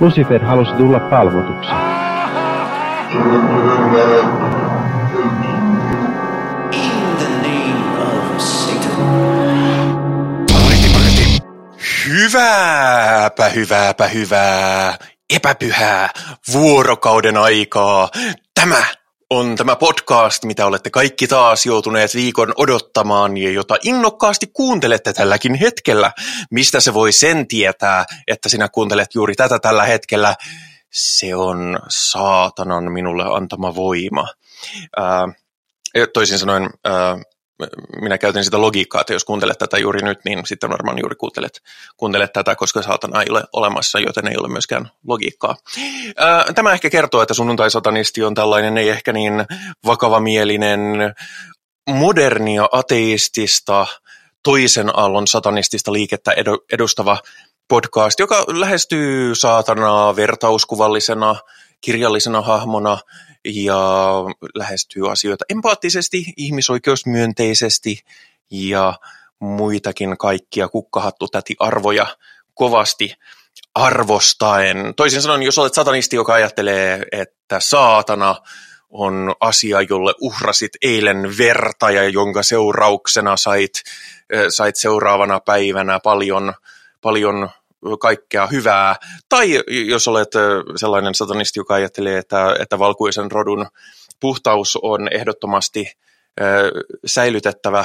Lucifer halusi tulla palvotuksi. Hyvääpä, hyvääpä, hyvää, epäpyhää vuorokauden aikaa. Tämä on tämä podcast, mitä olette kaikki taas joutuneet viikon odottamaan ja jota innokkaasti kuuntelette tälläkin hetkellä. Mistä se voi sen tietää, että sinä kuuntelet juuri tätä tällä hetkellä? Se on saatanan minulle antama voima. Ää, toisin sanoen, ää, minä käytin sitä logiikkaa, että jos kuuntelet tätä juuri nyt, niin sitten varmaan juuri kuuntelet, kuuntelet tätä, koska saatana ei ole olemassa, joten ei ole myöskään logiikkaa. Tämä ehkä kertoo, että sunnuntai-satanisti on tällainen ei ehkä niin vakavamielinen, modernia ateistista, toisen aallon satanistista liikettä edustava podcast, joka lähestyy saatanaa vertauskuvallisena, kirjallisena hahmona – ja lähestyy asioita empaattisesti, ihmisoikeusmyönteisesti ja muitakin kaikkia kukkahattu täti arvoja kovasti arvostaen. Toisin sanoen, jos olet satanisti, joka ajattelee, että saatana on asia, jolle uhrasit eilen verta ja jonka seurauksena sait, sait seuraavana päivänä paljon, paljon kaikkea hyvää. Tai jos olet sellainen satanisti, joka ajattelee, että, että valkuisen rodun puhtaus on ehdottomasti säilytettävä,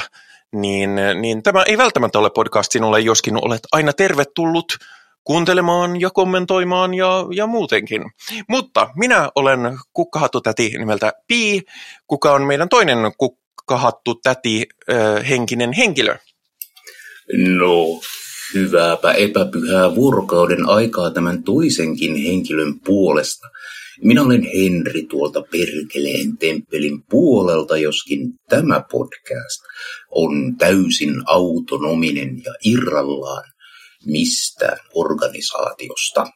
niin, niin tämä ei välttämättä ole podcast sinulle, joskin olet aina tervetullut kuuntelemaan ja kommentoimaan ja, ja muutenkin. Mutta minä olen kukkahattu täti nimeltä Pi, kuka on meidän toinen kukkahattu täti henkinen henkilö. No, hyvääpä epäpyhää vuorokauden aikaa tämän toisenkin henkilön puolesta. Minä olen Henri tuolta Perkeleen temppelin puolelta, joskin tämä podcast on täysin autonominen ja irrallaan mistään organisaatiosta.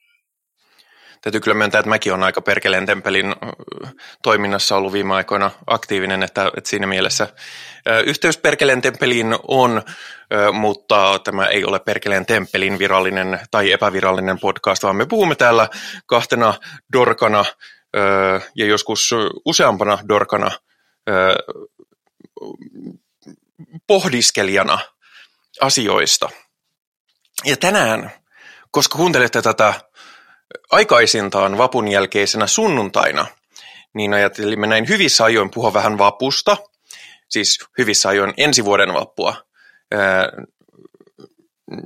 Täytyy kyllä myöntää, että mäkin olen aika Perkeleen temppelin toiminnassa ollut viime aikoina aktiivinen, että, että siinä mielessä yhteys Perkeleen temppeliin on, mutta tämä ei ole Perkeleen temppelin virallinen tai epävirallinen podcast, vaan me puhumme täällä kahtena dorkana ja joskus useampana dorkana pohdiskelijana asioista. Ja tänään, koska kuuntelette tätä aikaisintaan vapun jälkeisenä sunnuntaina, niin ajattelimme näin hyvissä ajoin puhua vähän vapusta, siis hyvissä ajoin ensi vuoden vappua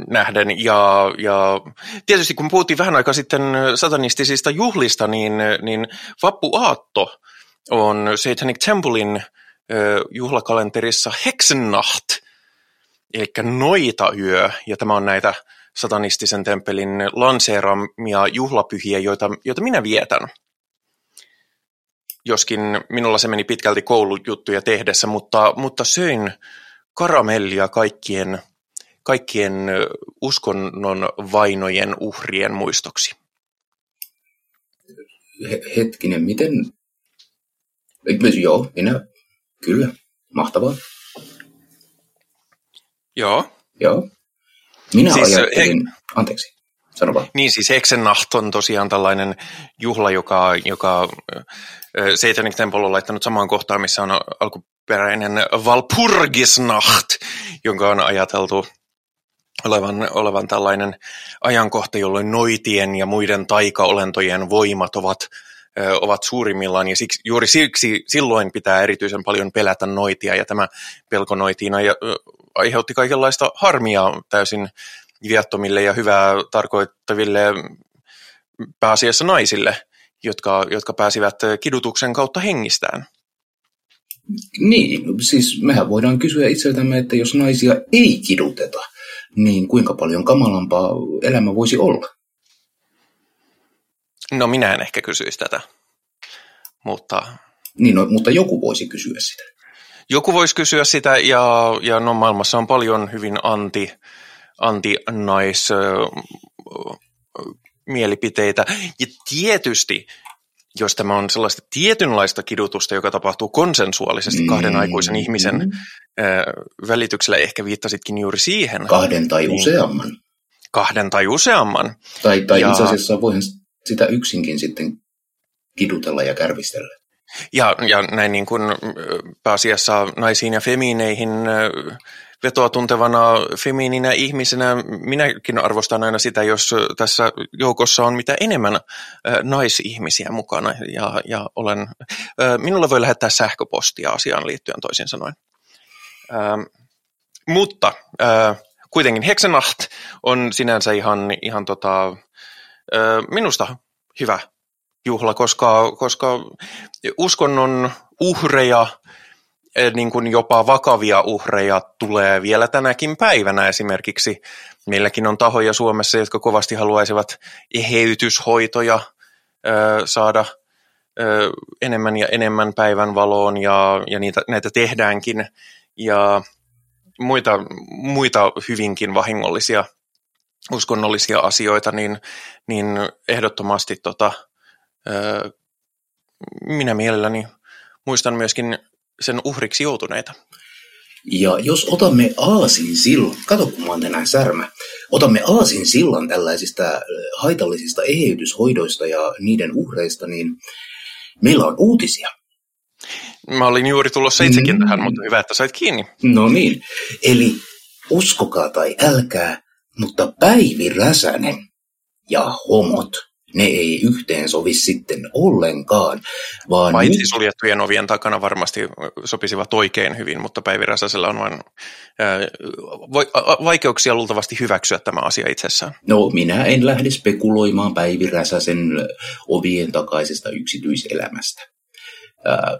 nähden. Ja, ja tietysti kun puhuttiin vähän aikaa sitten satanistisista juhlista, niin, niin vappuaatto on Satanic Templein juhlakalenterissa Hexennacht, eli noita yö, ja tämä on näitä satanistisen temppelin lanseeramia juhlapyhiä, joita, joita minä vietän. Joskin minulla se meni pitkälti koulujuttuja tehdessä, mutta, mutta söin karamellia kaikkien, kaikkien uskonnon vainojen uhrien muistoksi. Hetkinen, miten... Joo, minä... Kyllä, mahtavaa. Joo. Joo. Minä siis, ajattelin, he... anteeksi, sano vaan. Niin siis Heksennacht on tosiaan tällainen juhla, joka, joka Satanic Temple on laittanut samaan kohtaan, missä on alkuperäinen Valpurgisnacht, jonka on ajateltu olevan, olevan tällainen ajankohta, jolloin noitien ja muiden taikaolentojen voimat ovat ovat suurimmillaan ja siksi, juuri siksi silloin pitää erityisen paljon pelätä noitia ja tämä pelko noitiin aiheutti kaikenlaista harmia täysin viattomille ja hyvää tarkoittaville pääasiassa naisille, jotka, jotka pääsivät kidutuksen kautta hengistään. Niin, siis mehän voidaan kysyä itseltämme, että jos naisia ei kiduteta, niin kuinka paljon kamalampaa elämä voisi olla? No minä en ehkä kysyisi tätä, mutta... Niin, no, mutta joku voisi kysyä sitä. Joku voisi kysyä sitä, ja, ja no, maailmassa on paljon hyvin anti, anti-nais mielipiteitä. Ja tietysti, jos tämä on sellaista tietynlaista kidutusta, joka tapahtuu konsensuaalisesti kahden mm. aikuisen ihmisen mm. välityksellä, ehkä viittasitkin juuri siihen. Kahden tai niin, useamman. Kahden tai useamman. Tai, tai ja, itse asiassa voihan sitä yksinkin sitten kidutella ja kärvistellä. Ja, ja näin niin kuin pääasiassa naisiin ja femiineihin vetoa tuntevana feminiinä ihmisenä minäkin arvostan aina sitä, jos tässä joukossa on mitä enemmän naisihmisiä mukana. Ja, ja olen, minulle voi lähettää sähköpostia asiaan liittyen toisin sanoen. mutta kuitenkin Hexenacht on sinänsä ihan, ihan tota, minusta hyvä juhla, koska, koska uskonnon uhreja, niin kuin jopa vakavia uhreja tulee vielä tänäkin päivänä esimerkiksi. Meilläkin on tahoja Suomessa, jotka kovasti haluaisivat eheytyshoitoja saada enemmän ja enemmän päivän valoon ja, ja niitä, näitä tehdäänkin. Ja muita, muita hyvinkin vahingollisia uskonnollisia asioita, niin, niin ehdottomasti tota, minä mielelläni muistan myöskin sen uhriksi joutuneita. Ja jos otamme aasin sillan, kato kun mä oon tänään särmä, otamme aasin sillan tällaisista haitallisista eheytyshoidoista ja niiden uhreista, niin meillä on uutisia. Mä olin juuri tulossa itsekin mm. tähän, mutta hyvä, että sait kiinni. No niin, eli uskokaa tai älkää, mutta Päivi Räsänen ja homot ne ei yhteen sovi sitten ollenkaan. Vaan Paitsi nyt... suljettujen ovien takana varmasti sopisivat oikein hyvin, mutta Päivi Räsäsellä on vain vaikeuksia luultavasti hyväksyä tämä asia itsessään. No minä en lähde spekuloimaan Päivi Räsäsen ovien takaisesta yksityiselämästä. Ää,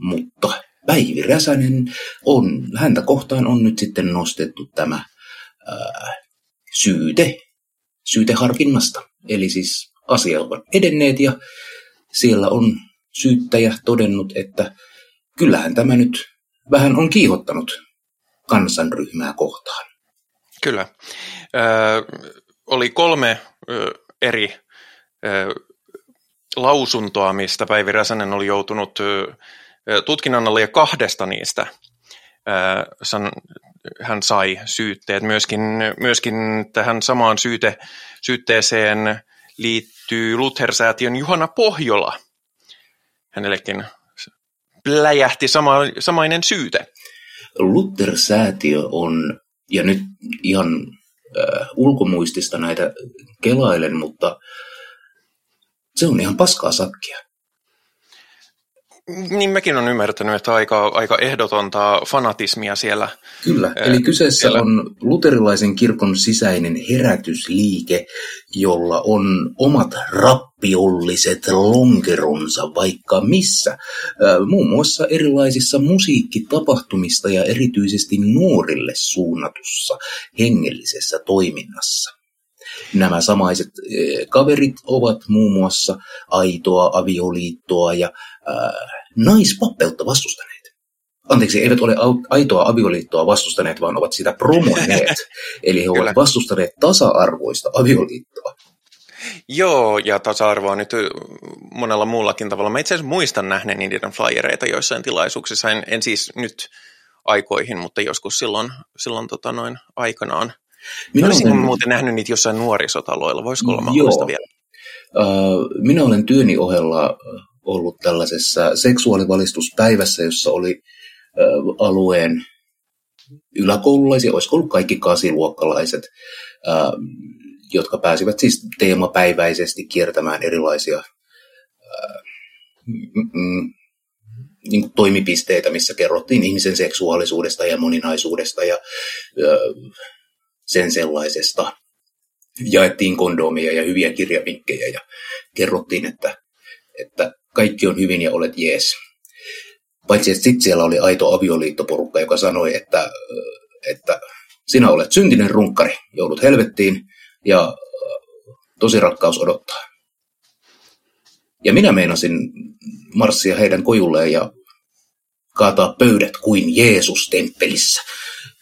mutta Päivi Räsänen on, häntä kohtaan on nyt sitten nostettu tämä ää, syyte, syyteharkinnasta. Eli siis asiat ovat edenneet ja siellä on syyttäjä todennut, että kyllähän tämä nyt vähän on kiihottanut kansanryhmää kohtaan. Kyllä. Ö, oli kolme ö, eri ö, lausuntoa, mistä Päivi Räsänen oli joutunut ö, tutkinnan alle ja kahdesta niistä ö, san, hän sai syytteet. Myöskin, myöskin tähän samaan syyte, syytteeseen liittyy Luther-säätiön Juhana Pohjola. Hänellekin pläjähti sama, samainen syyte. Luther-säätiö on, ja nyt ihan äh, ulkomuistista näitä kelailen, mutta se on ihan paskaa sakkia. Niin mäkin olen ymmärtänyt, että aika, aika ehdotonta fanatismia siellä. Kyllä, eli kyseessä siellä. on luterilaisen kirkon sisäinen herätysliike, jolla on omat rappiolliset lonkeronsa vaikka missä. Muun muassa erilaisissa musiikkitapahtumista ja erityisesti nuorille suunnatussa hengellisessä toiminnassa. Nämä samaiset kaverit ovat muun muassa aitoa avioliittoa ja ää, naispappeutta vastustaneet. Anteeksi, eivät ole aitoa avioliittoa vastustaneet, vaan ovat sitä promoneet. Eli he ovat vastustaneet tasa-arvoista avioliittoa. Joo, ja tasa-arvoa nyt monella muullakin tavalla. Mä itse asiassa muistan nähneeni niiden flyereita joissain tilaisuuksissa. En, en siis nyt aikoihin, mutta joskus silloin, silloin tota noin aikanaan. Minä Olisinko olen... muuten nähnyt niitä jossain nuorisotaloilla? Voisiko olla mahdollista vielä? minä olen työni ohella ollut tällaisessa seksuaalivalistuspäivässä, jossa oli alueen yläkoululaisia, olisiko ollut kaikki kasiluokkalaiset, jotka pääsivät siis teemapäiväisesti kiertämään erilaisia mm, niin kuin toimipisteitä, missä kerrottiin ihmisen seksuaalisuudesta ja moninaisuudesta ja sen sellaisesta. Jaettiin kondomia ja hyviä kirjavinkkejä ja kerrottiin, että, että kaikki on hyvin ja olet jees. Paitsi että sitten siellä oli aito avioliittoporukka, joka sanoi, että, että sinä olet syntinen runkkari, joudut helvettiin ja tosi rakkaus odottaa. Ja minä meinasin marssia heidän kojulleen ja kaataa pöydät kuin Jeesus temppelissä.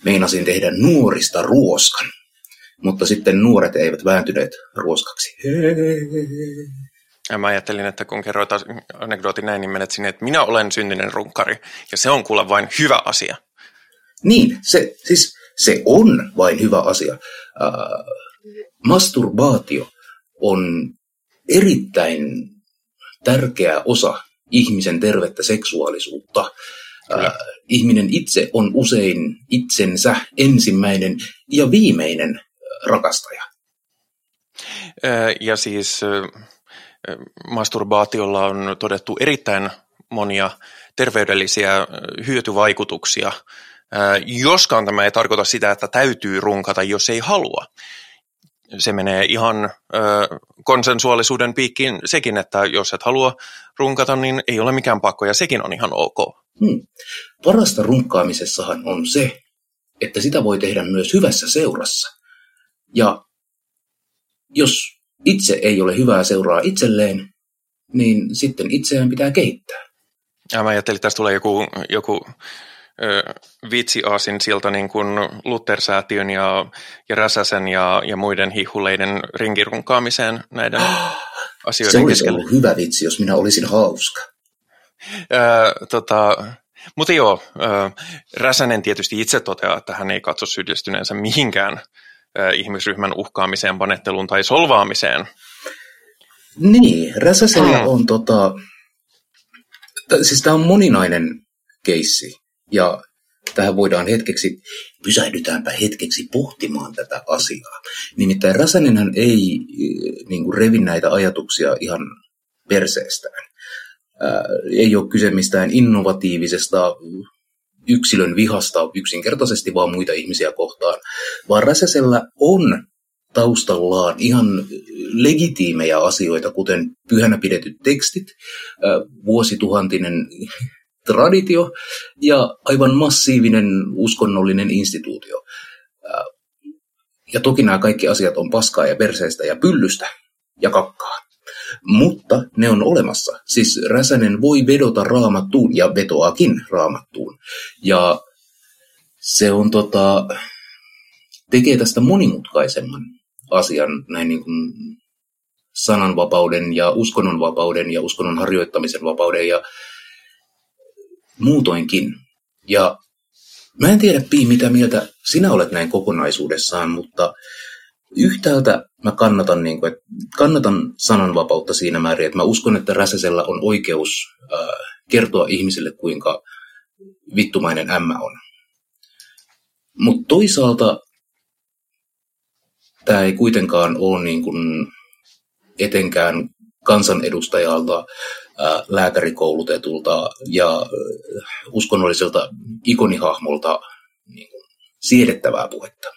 Meinasin tehdä nuorista ruoskan, mutta sitten nuoret eivät vääntyneet ruoskaksi. Ja mä ajattelin, että kun kerroit anekdootin näin, niin menet sinne, että minä olen syntinen runkkari. Ja se on kuule vain hyvä asia. Niin, se, siis se on vain hyvä asia. Uh, masturbaatio on erittäin tärkeä osa ihmisen tervettä seksuaalisuutta. Äh, ihminen itse on usein itsensä ensimmäinen ja viimeinen rakastaja. Ja siis masturbaatiolla on todettu erittäin monia terveydellisiä hyötyvaikutuksia. Joskaan tämä ei tarkoita sitä, että täytyy runkata, jos ei halua. Se menee ihan konsensuaalisuuden piikkiin sekin, että jos et halua runkata, niin ei ole mikään pakko ja sekin on ihan ok. Hmm. Parasta runkkaamisessahan on se, että sitä voi tehdä myös hyvässä seurassa. Ja jos itse ei ole hyvää seuraa itselleen, niin sitten itseään pitää kehittää. Ja mä ajattelin, että tästä tulee joku, joku ö, vitsi aasin sieltä niin kuin Luther-säätiön ja, ja Räsäsen ja, ja muiden hihuleiden rinkirunkaamiseen näiden asioiden Se olisi keskellä. ollut hyvä vitsi, jos minä olisin hauska. Ö, tota, mutta joo, ö, Räsänen tietysti itse toteaa, että hän ei katso syyllistyneensä mihinkään ihmisryhmän uhkaamiseen, panetteluun tai solvaamiseen. Niin, Räsäsellä mm. on tota, siis tämä on moninainen keissi ja tähän voidaan hetkeksi, pysähdytäänpä hetkeksi pohtimaan tätä asiaa. Nimittäin Räsänenhän ei niin kuin, revi näitä ajatuksia ihan perseestään. Ää, ei ole kyse mistään innovatiivisesta yksilön vihasta yksinkertaisesti vaan muita ihmisiä kohtaan, vaan Räsäsellä on taustallaan ihan legitiimejä asioita, kuten pyhänä pidetyt tekstit, vuosituhantinen traditio ja aivan massiivinen uskonnollinen instituutio. Ja toki nämä kaikki asiat on paskaa ja perseestä ja pyllystä ja kakkaa. Mutta ne on olemassa. Siis Räsänen voi vedota raamattuun ja vetoakin raamattuun. Ja se on tota, tekee tästä monimutkaisemman asian näin niin kuin sananvapauden ja uskonnonvapauden ja uskonnon harjoittamisen vapauden ja muutoinkin. Ja mä en tiedä, Pii, mitä mieltä sinä olet näin kokonaisuudessaan, mutta yhtäältä mä kannatan, niin kuin, että kannatan sananvapautta siinä määrin, että mä uskon, että Räsäsellä on oikeus äh, kertoa ihmisille, kuinka vittumainen ämmä on. Mutta toisaalta tämä ei kuitenkaan ole niin kuin etenkään kansanedustajalta, lääkärikoulutetulta ja uskonnolliselta ikonihahmolta niin kuin siedettävää puhetta.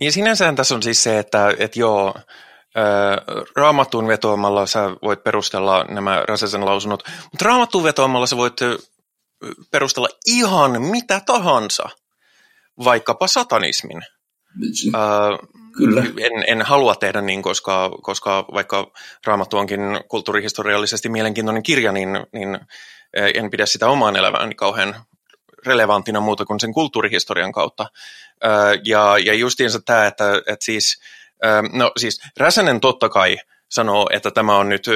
Niin sinänsä tässä on siis se, että, että joo, raamattuun vetoamalla sä voit perustella nämä Rasasen lausunnot, mutta raamattuun vetoamalla sä voit perustella ihan mitä tahansa, vaikkapa satanismin. Kyllä. En, en halua tehdä niin, koska, koska vaikka Raamattu onkin kulttuurihistoriallisesti mielenkiintoinen kirja, niin, niin en pidä sitä omaan elämääni kauhean relevanttina muuta kuin sen kulttuurihistorian kautta. Ja, ja justiinsa tämä, että, että siis, no siis Räsänen totta kai sanoo, että tämä on nyt,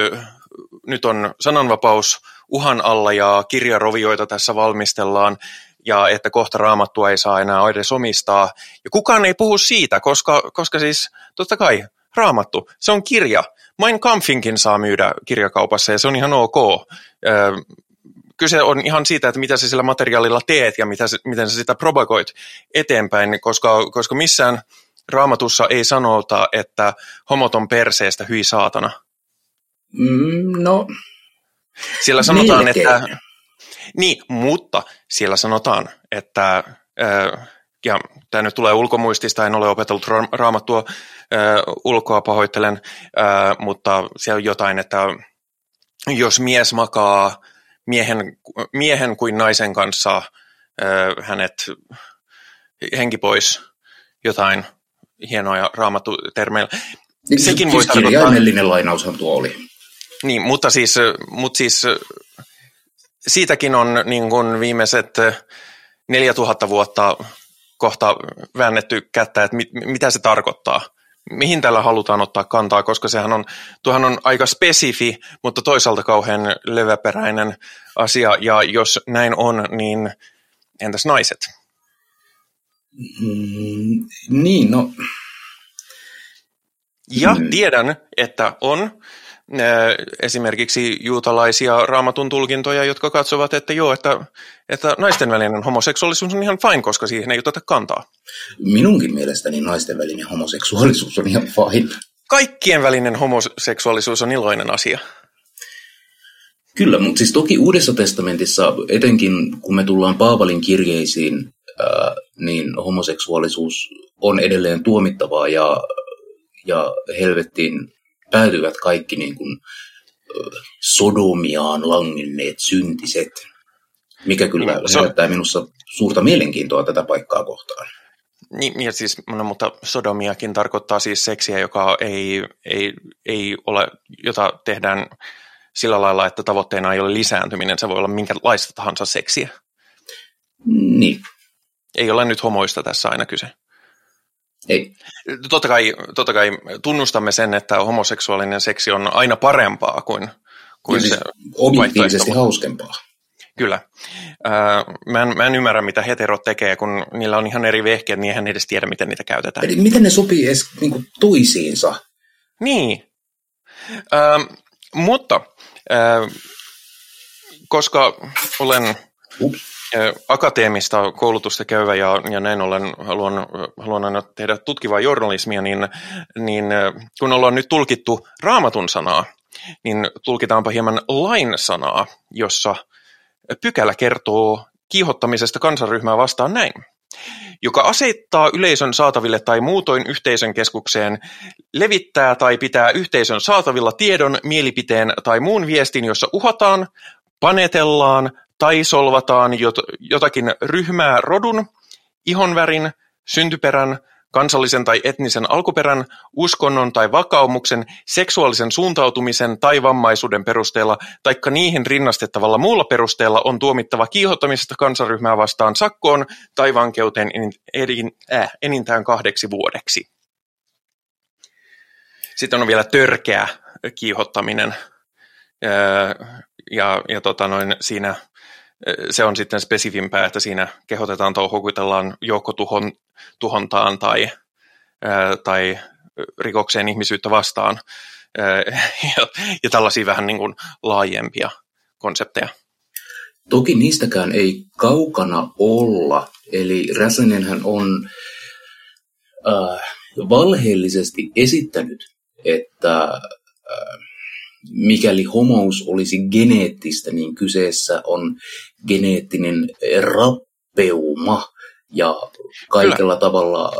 nyt on sananvapaus uhan alla ja kirjarovioita tässä valmistellaan ja että kohta raamattua ei saa enää edes omistaa. Ja kukaan ei puhu siitä, koska, koska siis totta kai raamattu, se on kirja. Mein Kampfinkin saa myydä kirjakaupassa ja se on ihan ok. Kyse on ihan siitä, että mitä sä sillä materiaalilla teet ja mitä, miten sä sitä propagoit eteenpäin, koska, koska missään raamatussa ei sanota, että homoton perseestä hyi saatana. Mm, no, Sillä sanotaan, melkein. että niin, mutta siellä sanotaan, että, ja tämä nyt tulee ulkomuistista, en ole opetellut raamattua ulkoa, pahoittelen, mutta siellä on jotain, että jos mies makaa miehen, miehen kuin naisen kanssa, hänet henki pois, jotain hienoja raamattutermeillä. Niin, Sekin voi tarkoittaa... Kirjaimellinen lainaushan tuo oli. Niin, mutta siis, mutta siis siitäkin on niin kuin viimeiset 4000 vuotta kohta väännetty kättä, että mit, mitä se tarkoittaa. Mihin tällä halutaan ottaa kantaa, koska sehän on, tuohan on aika spesifi, mutta toisaalta kauhean leväperäinen asia, ja jos näin on, niin entäs naiset? Mm, niin, no Ja mm. tiedän, että on esimerkiksi juutalaisia raamatun tulkintoja, jotka katsovat, että joo, että, että naisten välinen homoseksuaalisuus on ihan fine, koska siihen ei oteta kantaa. Minunkin mielestäni naisten välinen homoseksuaalisuus on ihan fine. Kaikkien välinen homoseksuaalisuus on iloinen asia. Kyllä, mutta siis toki Uudessa testamentissa, etenkin kun me tullaan Paavalin kirjeisiin, ää, niin homoseksuaalisuus on edelleen tuomittavaa ja, ja helvettiin päätyvät kaikki niin kuin, sodomiaan langenneet syntiset, mikä kyllä no, so- herättää minussa suurta mielenkiintoa tätä paikkaa kohtaan. Niin, ja siis, no, mutta sodomiakin tarkoittaa siis seksiä, joka ei, ei, ei ole, jota tehdään sillä lailla, että tavoitteena ei ole lisääntyminen, se voi olla minkälaista tahansa seksiä. Niin. Ei ole nyt homoista tässä aina kyse. Ei. Totta kai, totta kai tunnustamme sen, että homoseksuaalinen seksi on aina parempaa kuin, kuin se objektiivisesti hauskempaa. Kyllä. Mä, en, mä en ymmärrä, mitä heterot tekee, kun niillä on ihan eri vehkeet, niin eihän edes tiedä, miten niitä käytetään. Eli miten ne sopii edes niin kuin, toisiinsa? Niin. Äh, mutta äh, koska olen Ups. Akateemista koulutusta käyvä ja, ja näin ollen haluan, haluan aina tehdä tutkivaa journalismia, niin, niin kun ollaan nyt tulkittu raamatun sanaa, niin tulkitaanpa hieman lain sanaa, jossa pykälä kertoo kiihottamisesta kansanryhmää vastaan näin. Joka asettaa yleisön saataville tai muutoin yhteisön keskukseen, levittää tai pitää yhteisön saatavilla tiedon, mielipiteen tai muun viestin, jossa uhataan, panetellaan tai solvataan jotakin ryhmää rodun, ihonvärin, syntyperän, kansallisen tai etnisen alkuperän, uskonnon tai vakaumuksen, seksuaalisen suuntautumisen tai vammaisuuden perusteella, taikka niihin rinnastettavalla muulla perusteella on tuomittava kiihottamisesta kansaryhmää vastaan sakkoon tai vankeuteen äh, enintään kahdeksi vuodeksi. Sitten on vielä törkeä kiihottaminen, äh, ja, ja tota noin, siinä se on sitten spesifimpää, että siinä kehotetaan tai houkutellaan joukkotuhontaan tai, tai rikokseen ihmisyyttä vastaan ja, ja tällaisia vähän niin kuin laajempia konsepteja. Toki niistäkään ei kaukana olla, eli Räsänenhän on äh, valheellisesti esittänyt, että äh, mikäli homous olisi geneettistä, niin kyseessä on geneettinen rappeuma ja kaikella Kyllä. tavalla äh,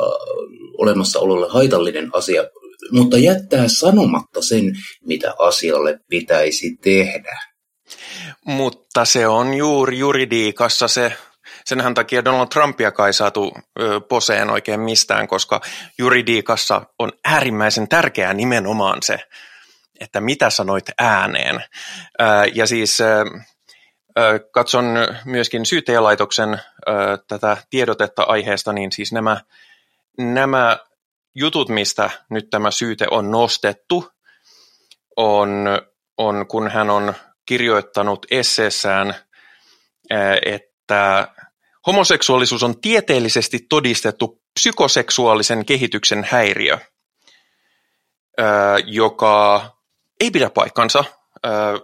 olemassaololle haitallinen asia, mutta jättää sanomatta sen, mitä asialle pitäisi tehdä. Mutta se on juuri juridiikassa se, senhän takia Donald Trumpia kai saatu ö, poseen oikein mistään, koska juridiikassa on äärimmäisen tärkeää nimenomaan se, että mitä sanoit ääneen. Ja siis katson myöskin syyttäjälaitoksen tätä tiedotetta aiheesta, niin siis nämä, nämä jutut, mistä nyt tämä syyte on nostettu, on, on kun hän on kirjoittanut esseessään, että homoseksuaalisuus on tieteellisesti todistettu psykoseksuaalisen kehityksen häiriö, joka ei pidä paikkansa.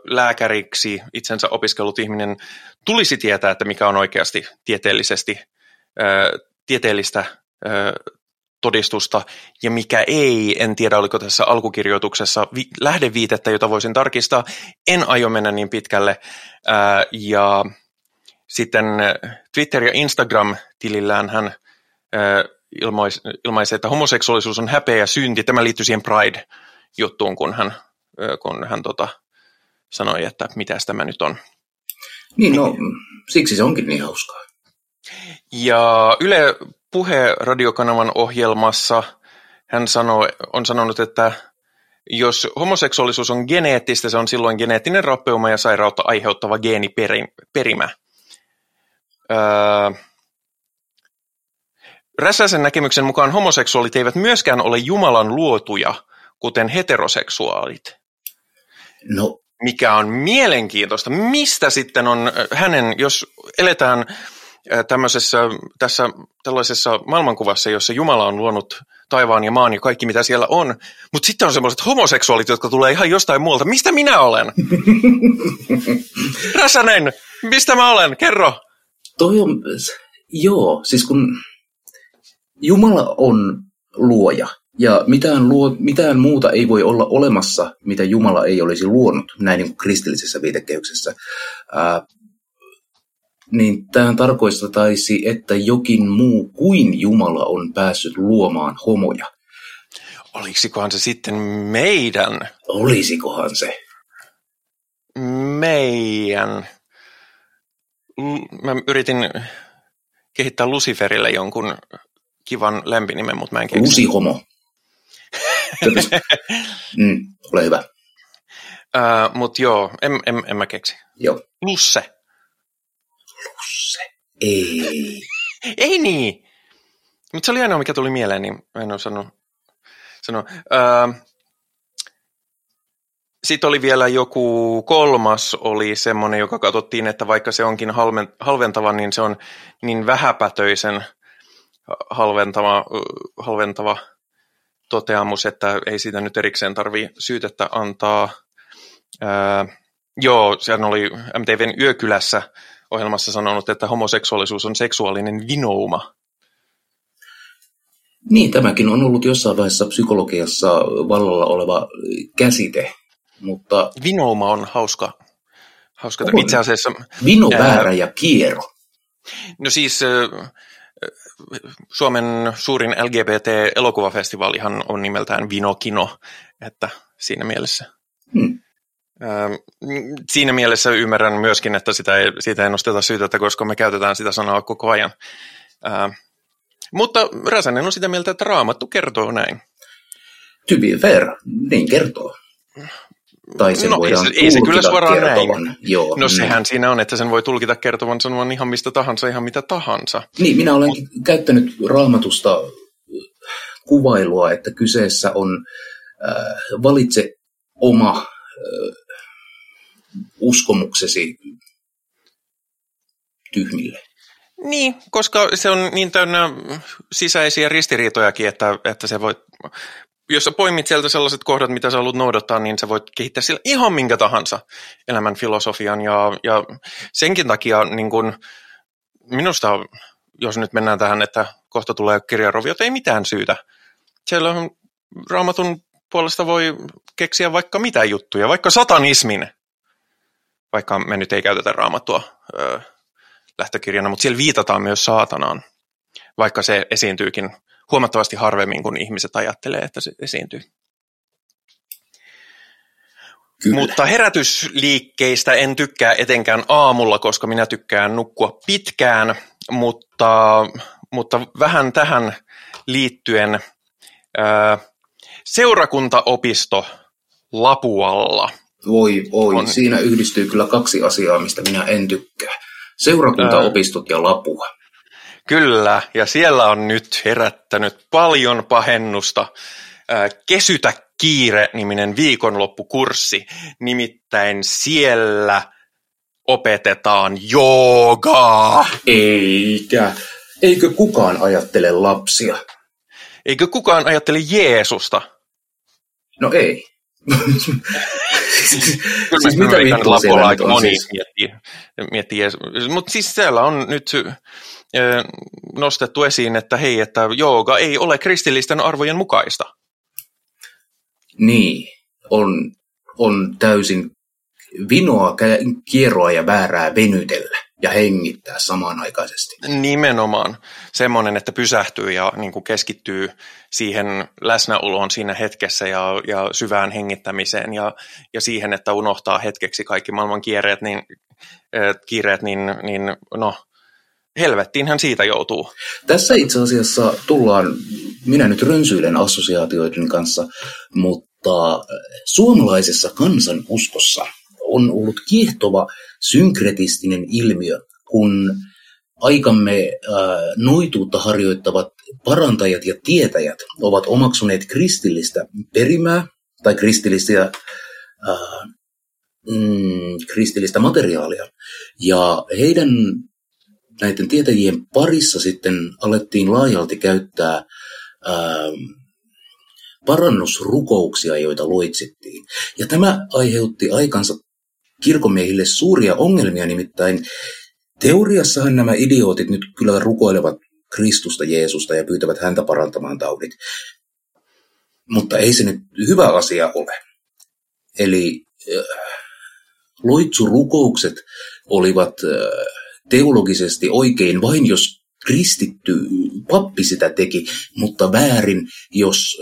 Lääkäriksi itsensä opiskellut ihminen tulisi tietää, että mikä on oikeasti tieteellisesti, tieteellistä todistusta ja mikä ei. En tiedä, oliko tässä alkukirjoituksessa vi- lähdeviitettä, jota voisin tarkistaa. En aio mennä niin pitkälle. ja sitten Twitter- ja Instagram-tilillään hän ilmaisi, ilmaisi, että homoseksuaalisuus on häpeä ja synti. Tämä liittyy siihen Pride-juttuun, kun hän kun hän tota, sanoi, että mitä tämä nyt on. Niin, no siksi se onkin niin hauskaa. Ja Yle Puhe radiokanavan ohjelmassa hän sanoi, on sanonut, että jos homoseksuaalisuus on geneettistä, se on silloin geneettinen rappeuma ja sairautta aiheuttava geeniperimä. Öö, Räsäsen näkemyksen mukaan homoseksuaalit eivät myöskään ole Jumalan luotuja, kuten heteroseksuaalit. No. Mikä on mielenkiintoista. Mistä sitten on hänen, jos eletään tämmöisessä, tässä tällaisessa maailmankuvassa, jossa Jumala on luonut taivaan ja maan ja kaikki mitä siellä on. Mutta sitten on semmoiset homoseksuaalit, jotka tulee ihan jostain muualta. Mistä minä olen? Räsänen, mistä mä olen? Kerro. Toi on, joo, siis kun Jumala on luoja, ja mitään, luo, mitään muuta ei voi olla olemassa, mitä Jumala ei olisi luonut, näin niin kuin kristillisessä viitekehyksessä. Ää, niin tämä tarkoittaisi, että jokin muu kuin Jumala on päässyt luomaan homoja. Olisikohan se sitten meidän? Olisikohan se? Meidän. Mä yritin kehittää Luciferille jonkun kivan lempinimen, mutta mä en keksi. Lusihomo. mm, ole hyvä. Uh, mutta joo, en, en, en mä keksi. Joo. Lusse. Lusse. Ei. Ei niin. Mutta se oli ainoa, mikä tuli mieleen, niin en ole sanonut. Sano. Uh, sitten oli vielä joku kolmas, oli semmoinen, joka katsottiin, että vaikka se onkin halventava, niin se on niin vähäpätöisen halventava, halventava toteamus, että ei siitä nyt erikseen tarvi syytettä antaa. Ää, joo, sehän oli MTVn Yökylässä ohjelmassa sanonut, että homoseksuaalisuus on seksuaalinen vinouma. Niin, tämäkin on ollut jossain vaiheessa psykologiassa vallalla oleva käsite, mutta... Vinouma on hauska. hauska. On. Itse asiassa... Vino, väärä ja kiero. No siis Suomen suurin LGBT-elokuvafestivaalihan on nimeltään Vinokino, että siinä mielessä. Hmm. Siinä mielessä ymmärrän myöskin, että sitä ei, siitä ei nosteta syytettä, koska me käytetään sitä sanaa koko ajan. mutta Räsänen on sitä mieltä, että raamattu kertoo näin. To be fair, niin kertoo. Tai sen no, voidaan ei, se, ei se kyllä suoraan kertovan. näin. Joo, no sehän siinä on, että sen voi tulkita kertovan sanomaan ihan mistä tahansa, ihan mitä tahansa. Niin, minä olen käyttänyt raamatusta kuvailua, että kyseessä on äh, valitse oma äh, uskomuksesi tyhmille. Niin, koska se on niin täynnä sisäisiä ristiriitojakin, että, että se voi jos sä poimit sieltä sellaiset kohdat, mitä sä haluat noudattaa, niin sä voit kehittää sillä ihan minkä tahansa elämän filosofian. Ja, ja senkin takia niin kun, minusta, jos nyt mennään tähän, että kohta tulee kirjaroviot, ei mitään syytä. Siellä on, raamatun puolesta voi keksiä vaikka mitä juttuja, vaikka satanismin, vaikka me nyt ei käytetä raamattua ö, lähtökirjana, mutta siellä viitataan myös saatanaan, vaikka se esiintyykin huomattavasti harvemmin kuin ihmiset ajattelee, että se esiintyy. Kyllä. Mutta herätysliikkeistä en tykkää etenkään aamulla, koska minä tykkään nukkua pitkään, mutta, mutta vähän tähän liittyen ää, seurakuntaopisto Lapualla. Voi, voi. On, siinä yhdistyy kyllä kaksi asiaa, mistä minä en tykkää. Seurakuntaopistot ja Lapua. Kyllä, ja siellä on nyt herättänyt paljon pahennusta Kesytä kiire-niminen viikonloppukurssi. Nimittäin siellä opetetaan joogaa. Eikä. Eikö kukaan ajattele lapsia? Eikö kukaan ajattele Jeesusta? No ei. siis mitä vittua siellä aika moni siis? miettii, miettii Mutta siis siellä on nyt nostettu esiin, että hei, että jooga ei ole kristillisten arvojen mukaista. Niin, on, on täysin vinoa, kierroa ja väärää venytellä ja hengittää samanaikaisesti. Nimenomaan. Semmoinen, että pysähtyy ja niin kuin keskittyy siihen läsnäoloon siinä hetkessä ja, ja syvään hengittämiseen ja, ja siihen, että unohtaa hetkeksi kaikki maailman kiireet, niin, äh, kiireet, niin, niin no, helvettiin hän siitä joutuu. Tässä itse asiassa tullaan, minä nyt rönsyilen assosiaatioiden kanssa, mutta suomalaisessa kansanuskossa on ollut kiehtova synkretistinen ilmiö, kun aikamme noituutta harjoittavat parantajat ja tietäjät ovat omaksuneet kristillistä perimää tai kristillistä, äh, mm, kristillistä materiaalia. Ja heidän näiden tietäjien parissa sitten alettiin laajalti käyttää parannusrukouksia, joita loitsittiin. Ja tämä aiheutti aikansa kirkomiehille suuria ongelmia, nimittäin teoriassahan nämä idiootit nyt kyllä rukoilevat Kristusta Jeesusta ja pyytävät häntä parantamaan taudit. Mutta ei se nyt hyvä asia ole. Eli äh, loitsurukoukset olivat äh, teologisesti oikein vain, jos kristitty pappi sitä teki, mutta väärin, jos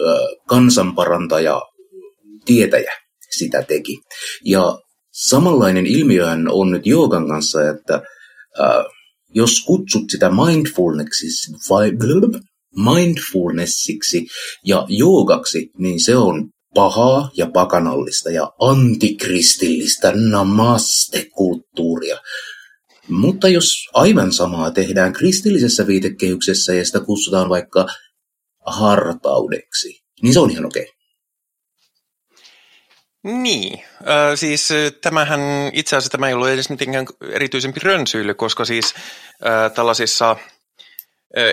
kansanparantaja, tietäjä sitä teki. Ja samanlainen ilmiöhän on nyt joogan kanssa, että äh, jos kutsut sitä mindfulnessiksi, mindfulnessiksi ja joogaksi, niin se on pahaa ja pakanallista ja antikristillistä namaste-kulttuuria. Mutta jos aivan samaa tehdään kristillisessä viitekehyksessä ja sitä kutsutaan vaikka hartaudeksi, niin se on ihan okei. Niin, äh, siis tämähän itse asiassa tämä ei ollut edes mitenkään erityisempi rönsyily, koska siis äh, tällaisissa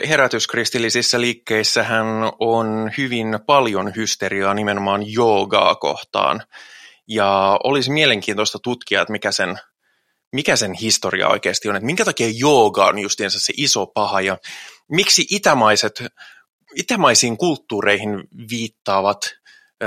herätyskristillisissä liikkeissähän on hyvin paljon hysteriaa nimenomaan joogaa kohtaan. Ja olisi mielenkiintoista tutkia, että mikä sen, mikä sen historia oikeasti on, että minkä takia jooga on justiinsa se iso paha ja miksi itämaiset, itämaisiin kulttuureihin viittaavat ö,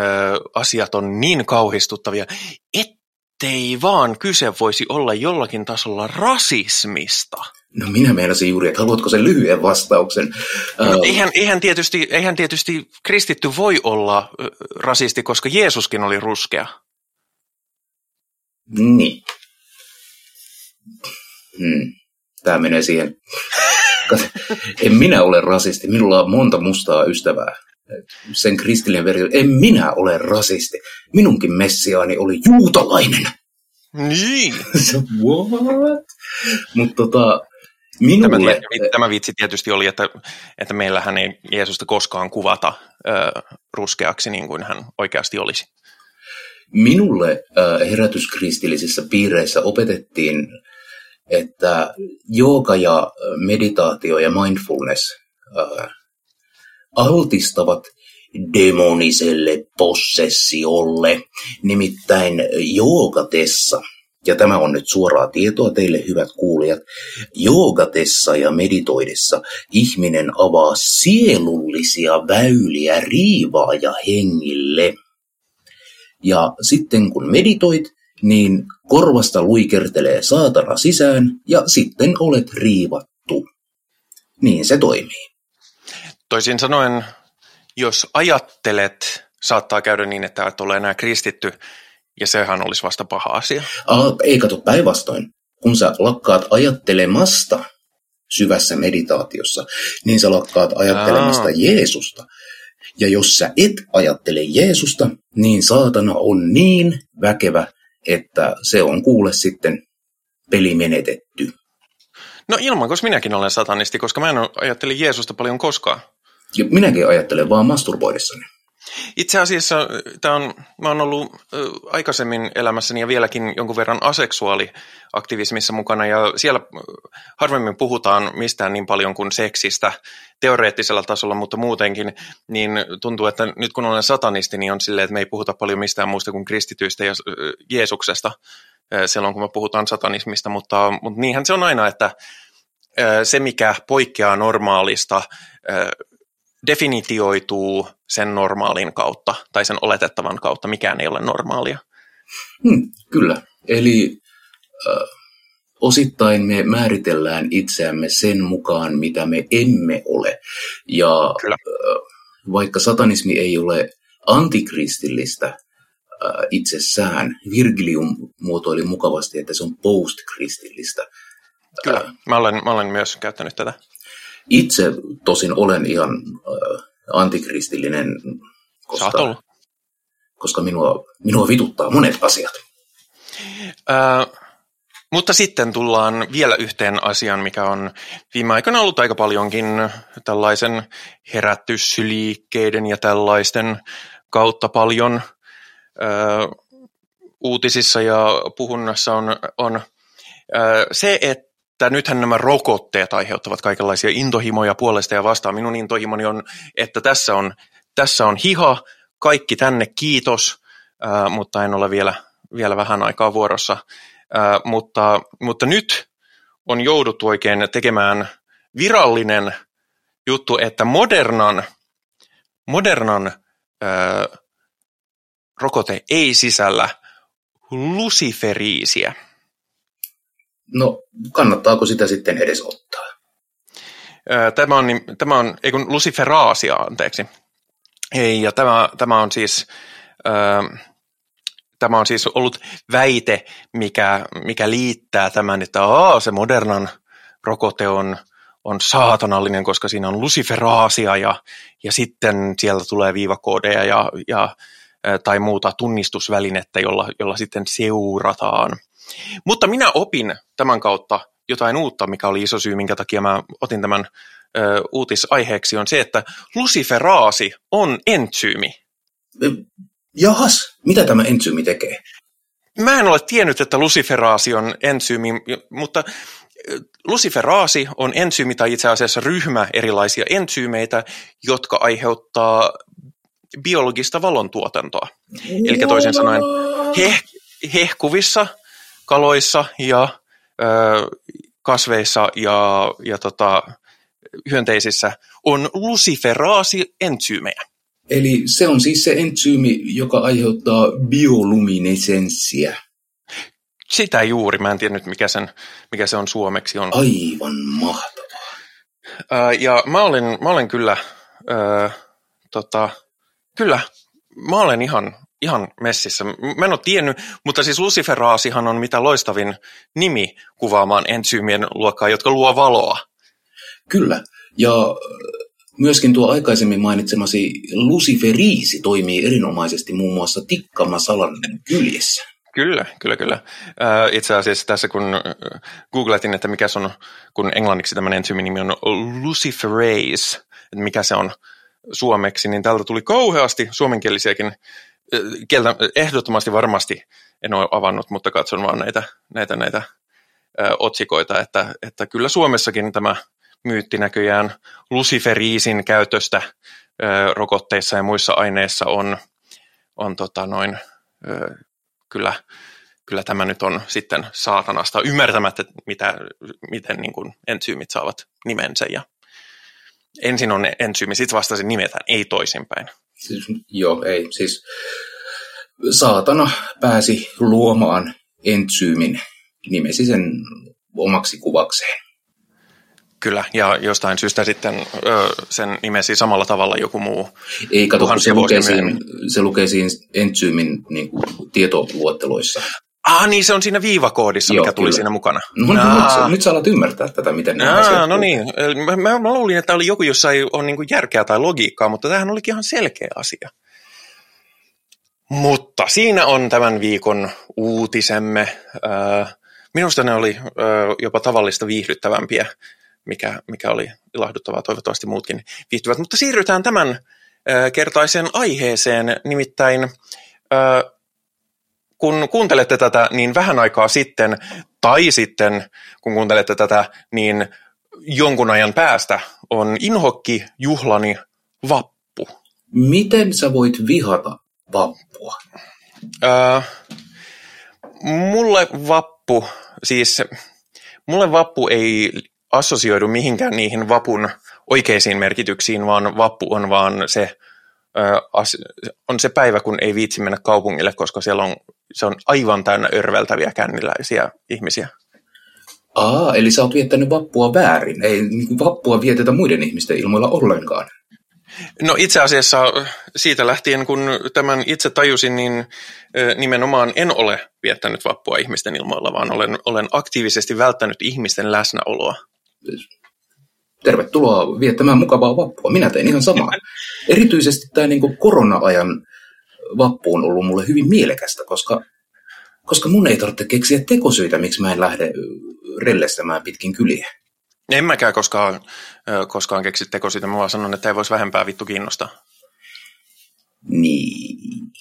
asiat on niin kauhistuttavia, ettei vaan kyse voisi olla jollakin tasolla rasismista. No minä meinasin juuri, että haluatko sen lyhyen vastauksen? No, eihän, eihän, tietysti, eihän tietysti kristitty voi olla rasisti, koska Jeesuskin oli ruskea. Niin. Hmm. Tämä menee siihen. en minä ole rasisti, minulla on monta mustaa ystävää. Sen kristillinen versio, en minä ole rasisti. Minunkin messiaani oli juutalainen. Niin. What? Mutta tota, Minulle... Tämä, tämä vitsi tietysti oli, että, että meillähän ei Jeesusta koskaan kuvata ö, ruskeaksi niin kuin hän oikeasti olisi. Minulle ö, herätyskristillisissä piireissä opetettiin, että jooga ja meditaatio ja mindfulness altistavat demoniselle possessiolle. Nimittäin joogatessa – ja tämä on nyt suoraa tietoa teille hyvät kuulijat, joogatessa ja meditoidessa ihminen avaa sielullisia väyliä riivaa ja hengille. Ja sitten kun meditoit, niin korvasta luikertelee saatana sisään ja sitten olet riivattu. Niin se toimii. Toisin sanoen, jos ajattelet, saattaa käydä niin, että et ole enää kristitty, ja sehän olisi vasta paha asia. Aa, ei kato päinvastoin. Kun sä lakkaat ajattelemasta syvässä meditaatiossa, niin sä lakkaat ajattelemasta Aa. Jeesusta. Ja jos sä et ajattele Jeesusta, niin saatana on niin väkevä, että se on kuule sitten peli menetetty. No ilman, koska minäkin olen satanisti, koska mä en ajattele Jeesusta paljon koskaan. Ja minäkin ajattelen vaan masturboidessani. Itse asiassa tämä on, mä oon ollut aikaisemmin elämässäni ja vieläkin jonkun verran aseksuaaliaktivismissa mukana ja siellä harvemmin puhutaan mistään niin paljon kuin seksistä teoreettisella tasolla, mutta muutenkin, niin tuntuu, että nyt kun olen satanisti, niin on silleen, että me ei puhuta paljon mistään muusta kuin kristityistä ja Jeesuksesta silloin, kun me puhutaan satanismista, mutta, mutta niinhän se on aina, että se, mikä poikkeaa normaalista, definitioituu sen normaalin kautta tai sen oletettavan kautta. Mikään ei ole normaalia. Hmm, kyllä. Eli äh, osittain me määritellään itseämme sen mukaan, mitä me emme ole. Ja kyllä. Äh, vaikka satanismi ei ole antikristillistä äh, itsessään, Virgilium muotoili mukavasti, että se on postkristillistä. Kyllä, äh, mä olen, mä olen myös käyttänyt tätä. Itse tosin olen ihan äh, antikristillinen, koska, koska minua, minua vituttaa monet asiat. Äh, mutta sitten tullaan vielä yhteen asiaan, mikä on viime aikoina ollut aika paljonkin tällaisen herätysliikkeiden ja tällaisten kautta paljon äh, uutisissa ja puhunnassa on, on äh, se, että että nythän nämä rokotteet aiheuttavat kaikenlaisia intohimoja puolesta ja vastaan. Minun intohimoni on, että tässä on, tässä on hiha, kaikki tänne kiitos, ää, mutta en ole vielä, vielä vähän aikaa vuorossa. Ää, mutta, mutta nyt on jouduttu oikein tekemään virallinen juttu, että Modernan, Modernan ää, rokote ei sisällä lusiferiisiä. No, kannattaako sitä sitten edes ottaa? Tämä on, tämä on ei kun luciferaasia, anteeksi. Ei, ja tämä, tämä on siis... tämä on siis ollut väite, mikä, mikä liittää tämän, että aa, se modernan rokote on, on saatanallinen, koska siinä on luciferaasia ja, ja sitten sieltä tulee viivakoodeja ja, ja, tai muuta tunnistusvälinettä, jolla, jolla sitten seurataan – mutta minä opin tämän kautta jotain uutta, mikä oli iso syy, minkä takia mä otin tämän ö, uutisaiheeksi, on se, että lusiferaasi on entsyymi. Jahas, mitä tämä entsyymi tekee? Mä en ole tiennyt, että lusiferaasi on entsyymi, mutta lusiferaasi on entsyymi tai itse asiassa ryhmä erilaisia entsyymeitä, jotka aiheuttaa biologista valontuotantoa. Eli toisin sanoen heh, hehkuvissa kaloissa ja ö, kasveissa ja, ja tota, hyönteisissä on lusiferaasi-entsyymejä. Eli se on siis se entsyymi, joka aiheuttaa bioluminescenssiä. Sitä juuri. Mä en tiedä nyt, mikä, sen, mikä se on suomeksi. On. Aivan mahtavaa. Ja mä olen, mä olen kyllä, ö, tota, kyllä, mä olen ihan ihan messissä. Mä en ole tiennyt, mutta siis luciferaasihan on mitä loistavin nimi kuvaamaan entsyymien luokkaa, jotka luo valoa. Kyllä, ja myöskin tuo aikaisemmin mainitsemasi luciferiisi toimii erinomaisesti muun muassa tikkamasalan kyljessä. Kyllä, kyllä, kyllä. Itse asiassa tässä kun googletin, että mikä se on, kun englanniksi tämän entsyymin nimi on luciferase, että mikä se on suomeksi, niin täältä tuli kauheasti suomenkielisiäkin kieltä, ehdottomasti varmasti en ole avannut, mutta katson vaan näitä, näitä, näitä ö, otsikoita, että, että kyllä Suomessakin tämä myytti näköjään luciferiisin käytöstä ö, rokotteissa ja muissa aineissa on, on tota noin, ö, kyllä, kyllä tämä nyt on sitten saatanasta ymmärtämättä, mitä, miten niin kuin entsyymit saavat nimensä ja ensin on entsyymi, sitten vasta se nimetään, ei toisinpäin. Siis, joo, ei. Siis saatana pääsi luomaan entsyymin, nimesi sen omaksi kuvakseen. Kyllä, ja jostain syystä sitten ö, sen nimesi samalla tavalla joku muu. Ei, kato, kun se lukee, siinä, se lukee siinä entsyymin niin kuin, tietoluotteloissa. Ah, niin se on siinä viivakoodissa, Joo, mikä tuli kyllä. siinä mukana. No, niin, nyt, nyt sä alat ymmärtää tätä, miten Aa, No niin, mä, mä, mä luulin, että oli joku, jossa ei ole niin järkeä tai logiikkaa, mutta tämähän olikin ihan selkeä asia. Mutta siinä on tämän viikon uutisemme. Minusta ne oli jopa tavallista viihdyttävämpiä, mikä, mikä oli ilahduttavaa. Toivottavasti muutkin viihtyvät. Mutta siirrytään tämän kertaisen aiheeseen, nimittäin kun kuuntelette tätä, niin vähän aikaa sitten, tai sitten kun kuuntelette tätä, niin jonkun ajan päästä on inhokki juhlani vappu. Miten sä voit vihata vappua? Öö, mulle vappu, siis mulle vappu ei assosioidu mihinkään niihin vapun oikeisiin merkityksiin, vaan vappu on vaan se, on se päivä, kun ei viitsi mennä kaupungille, koska siellä on, se on aivan täynnä örveltäviä känniläisiä ihmisiä. Aa, eli sä oot viettänyt vappua väärin. Ei niin vappua vietetä muiden ihmisten ilmoilla ollenkaan. No itse asiassa siitä lähtien, kun tämän itse tajusin, niin nimenomaan en ole viettänyt vappua ihmisten ilmoilla, vaan olen, olen aktiivisesti välttänyt ihmisten läsnäoloa. Tervetuloa viettämään mukavaa vappua. Minä tein ihan samaa. Erityisesti tämä niin korona-ajan vappu on ollut mulle hyvin mielekästä, koska, koska mun ei tarvitse keksiä tekosyitä, miksi mä en lähde rellestämään pitkin kyliä. En mäkään koskaan, koskaan keksi teko siitä. Mä vaan sanon, että ei voisi vähempää vittu kiinnostaa. Niin.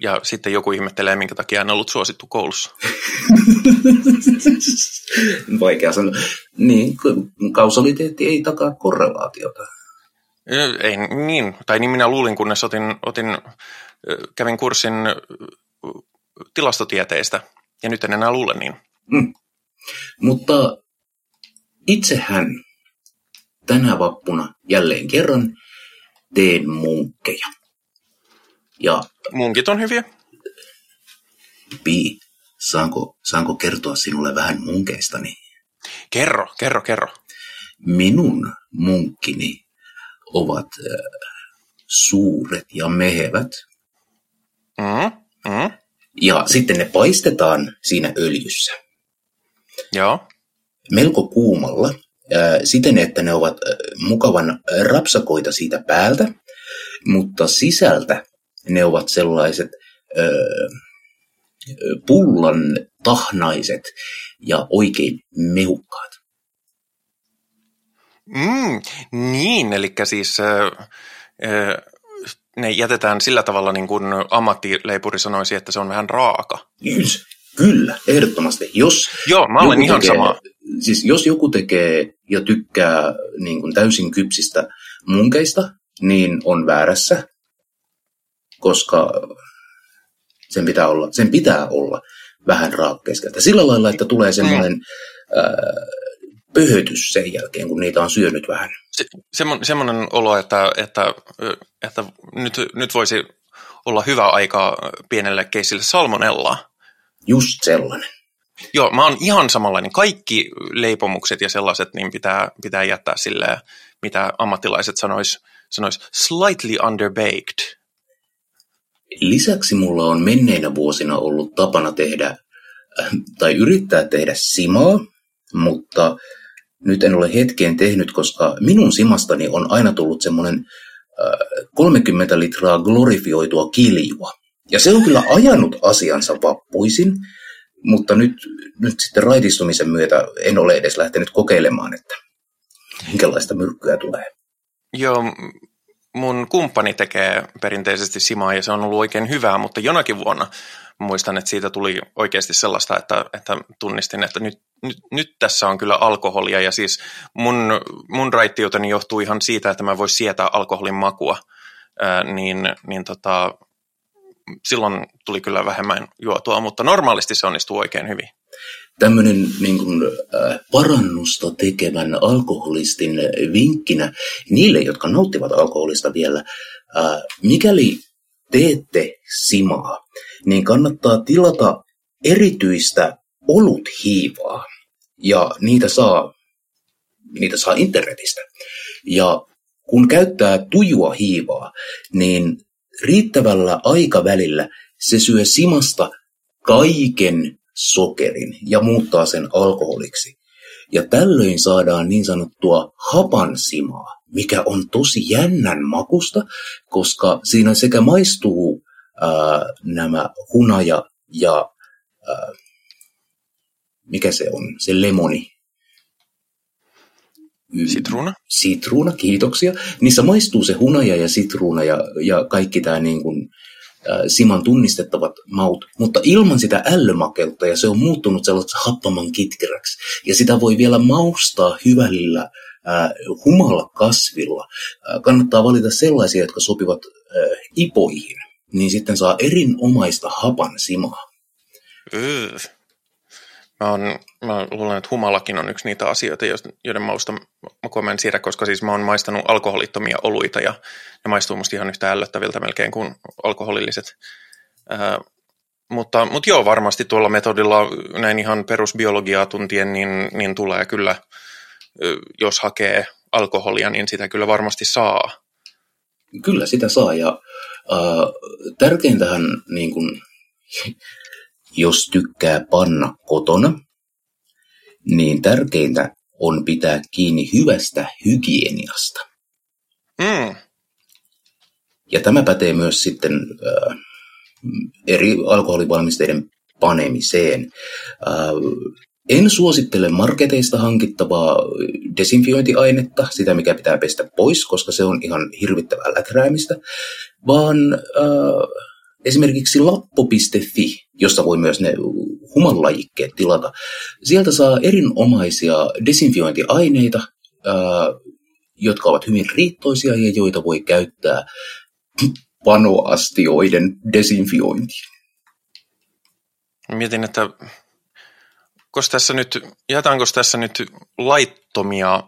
Ja sitten joku ihmettelee, minkä takia en ollut suosittu koulussa. Vaikea sanoa. Niin, kausaliteetti ei takaa korrelaatiota. Ei niin, tai niin minä luulin, kunnes otin, otin kävin kurssin tilastotieteistä, ja nyt en enää luule niin. Mm. Mutta itsehän tänä vappuna jälleen kerran teen munkkeja. Ja Munkit on hyviä. Pi, saanko, saanko kertoa sinulle vähän munkeistani? Kerro, kerro, kerro. Minun munkkini ovat äh, suuret ja mehevät. Mm, mm. Ja sitten ne paistetaan siinä öljyssä. Joo. Melko kuumalla, äh, siten että ne ovat äh, mukavan rapsakoita siitä päältä, mutta sisältä ne ovat sellaiset pullan tahnaiset ja oikein mehukkaat. Mm, niin, eli siis äh, ne jätetään sillä tavalla, niin kuin ammattileipuri sanoisi, että se on vähän raaka. Yes. Kyllä, ehdottomasti. Jos Joo, mä olen ihan tekee, sama. Siis jos joku tekee ja tykkää niin kuin täysin kypsistä munkeista, niin on väärässä, koska sen pitää olla, sen pitää olla vähän raakkeista. Sillä lailla, että tulee semmoinen mm. äh, pöhötys sen jälkeen, kun niitä on syönyt vähän. Se, semmoinen olo, että, että, että nyt, nyt voisi olla hyvä aika pienelle keisille salmonella. Just sellainen. Joo, mä oon ihan samanlainen. Kaikki leipomukset ja sellaiset niin pitää, pitää jättää silleen, mitä ammattilaiset sanois, sanois slightly underbaked. Lisäksi mulla on menneinä vuosina ollut tapana tehdä äh, tai yrittää tehdä simaa, mutta nyt en ole hetkeen tehnyt, koska minun simastani on aina tullut semmoinen 30 äh, litraa glorifioitua kiljua. Ja se on kyllä ajanut asiansa vappuisin, mutta nyt, nyt sitten raitistumisen myötä en ole edes lähtenyt kokeilemaan, että minkälaista myrkkyä tulee. Joo, mun kumppani tekee perinteisesti simaa ja se on ollut oikein hyvää, mutta jonakin vuonna muistan, että siitä tuli oikeasti sellaista, että, että tunnistin, että nyt, nyt, nyt tässä on kyllä alkoholia ja siis mun, mun raittiuteni johtuu ihan siitä, että mä vois sietää alkoholin makua, ää, niin, niin tota, silloin tuli kyllä vähemmän juotua, mutta normaalisti se onnistuu oikein hyvin. Tämmöinen niin kuin, äh, parannusta tekevän alkoholistin vinkkinä niille, jotka nauttivat alkoholista vielä, äh, mikäli teette simaa, niin kannattaa tilata erityistä oluthiivaa. Ja niitä saa, niitä saa internetistä. Ja kun käyttää tujua hiivaa, niin riittävällä aikavälillä se syö simasta kaiken sokerin ja muuttaa sen alkoholiksi. Ja tällöin saadaan niin sanottua hapansimaa, mikä on tosi jännän makusta, koska siinä sekä maistuu ää, nämä hunaja ja ää, mikä se on, se lemoni. Sitruuna? Sitruuna, kiitoksia. Niissä maistuu se hunaja ja sitruuna ja, ja kaikki tämä niin kuin, äh, Siman tunnistettavat maut, mutta ilman sitä ällömakeutta ja se on muuttunut sellaiseksi happaman kitkeräksi. Ja sitä voi vielä maustaa hyvällä äh, humalla kasvilla. Äh, kannattaa valita sellaisia, jotka sopivat äh, ipoihin, niin sitten saa erinomaista hapan simaa. Öö. Mä, on, mä luulen, että humalakin on yksi niitä asioita, joiden mausta mä en siirrä, koska siis mä oon maistanut alkoholittomia oluita ja ne maistuu musta ihan yhtä ällöttäviltä melkein kuin alkoholilliset. Ää, mutta, mutta joo, varmasti tuolla metodilla näin ihan perusbiologiaa tuntien, niin, niin tulee kyllä, jos hakee alkoholia, niin sitä kyllä varmasti saa. Kyllä sitä saa ja äh, tärkeintähän niin kun, jos tykkää panna kotona, niin tärkeintä on pitää kiinni hyvästä hygieniasta. Mm. Ja tämä pätee myös sitten äh, eri alkoholivalmisteiden panemiseen. Äh, en suosittele marketeista hankittavaa desinfiointiainetta, sitä mikä pitää pestä pois, koska se on ihan hirvittävää läträämistä, vaan äh, esimerkiksi lappo.fi, josta voi myös ne humanlajikkeet tilata. Sieltä saa erinomaisia desinfiointiaineita, ää, jotka ovat hyvin riittoisia ja joita voi käyttää panoastioiden desinfiointiin. Mietin, että tässä nyt, jätänkö tässä nyt laittomia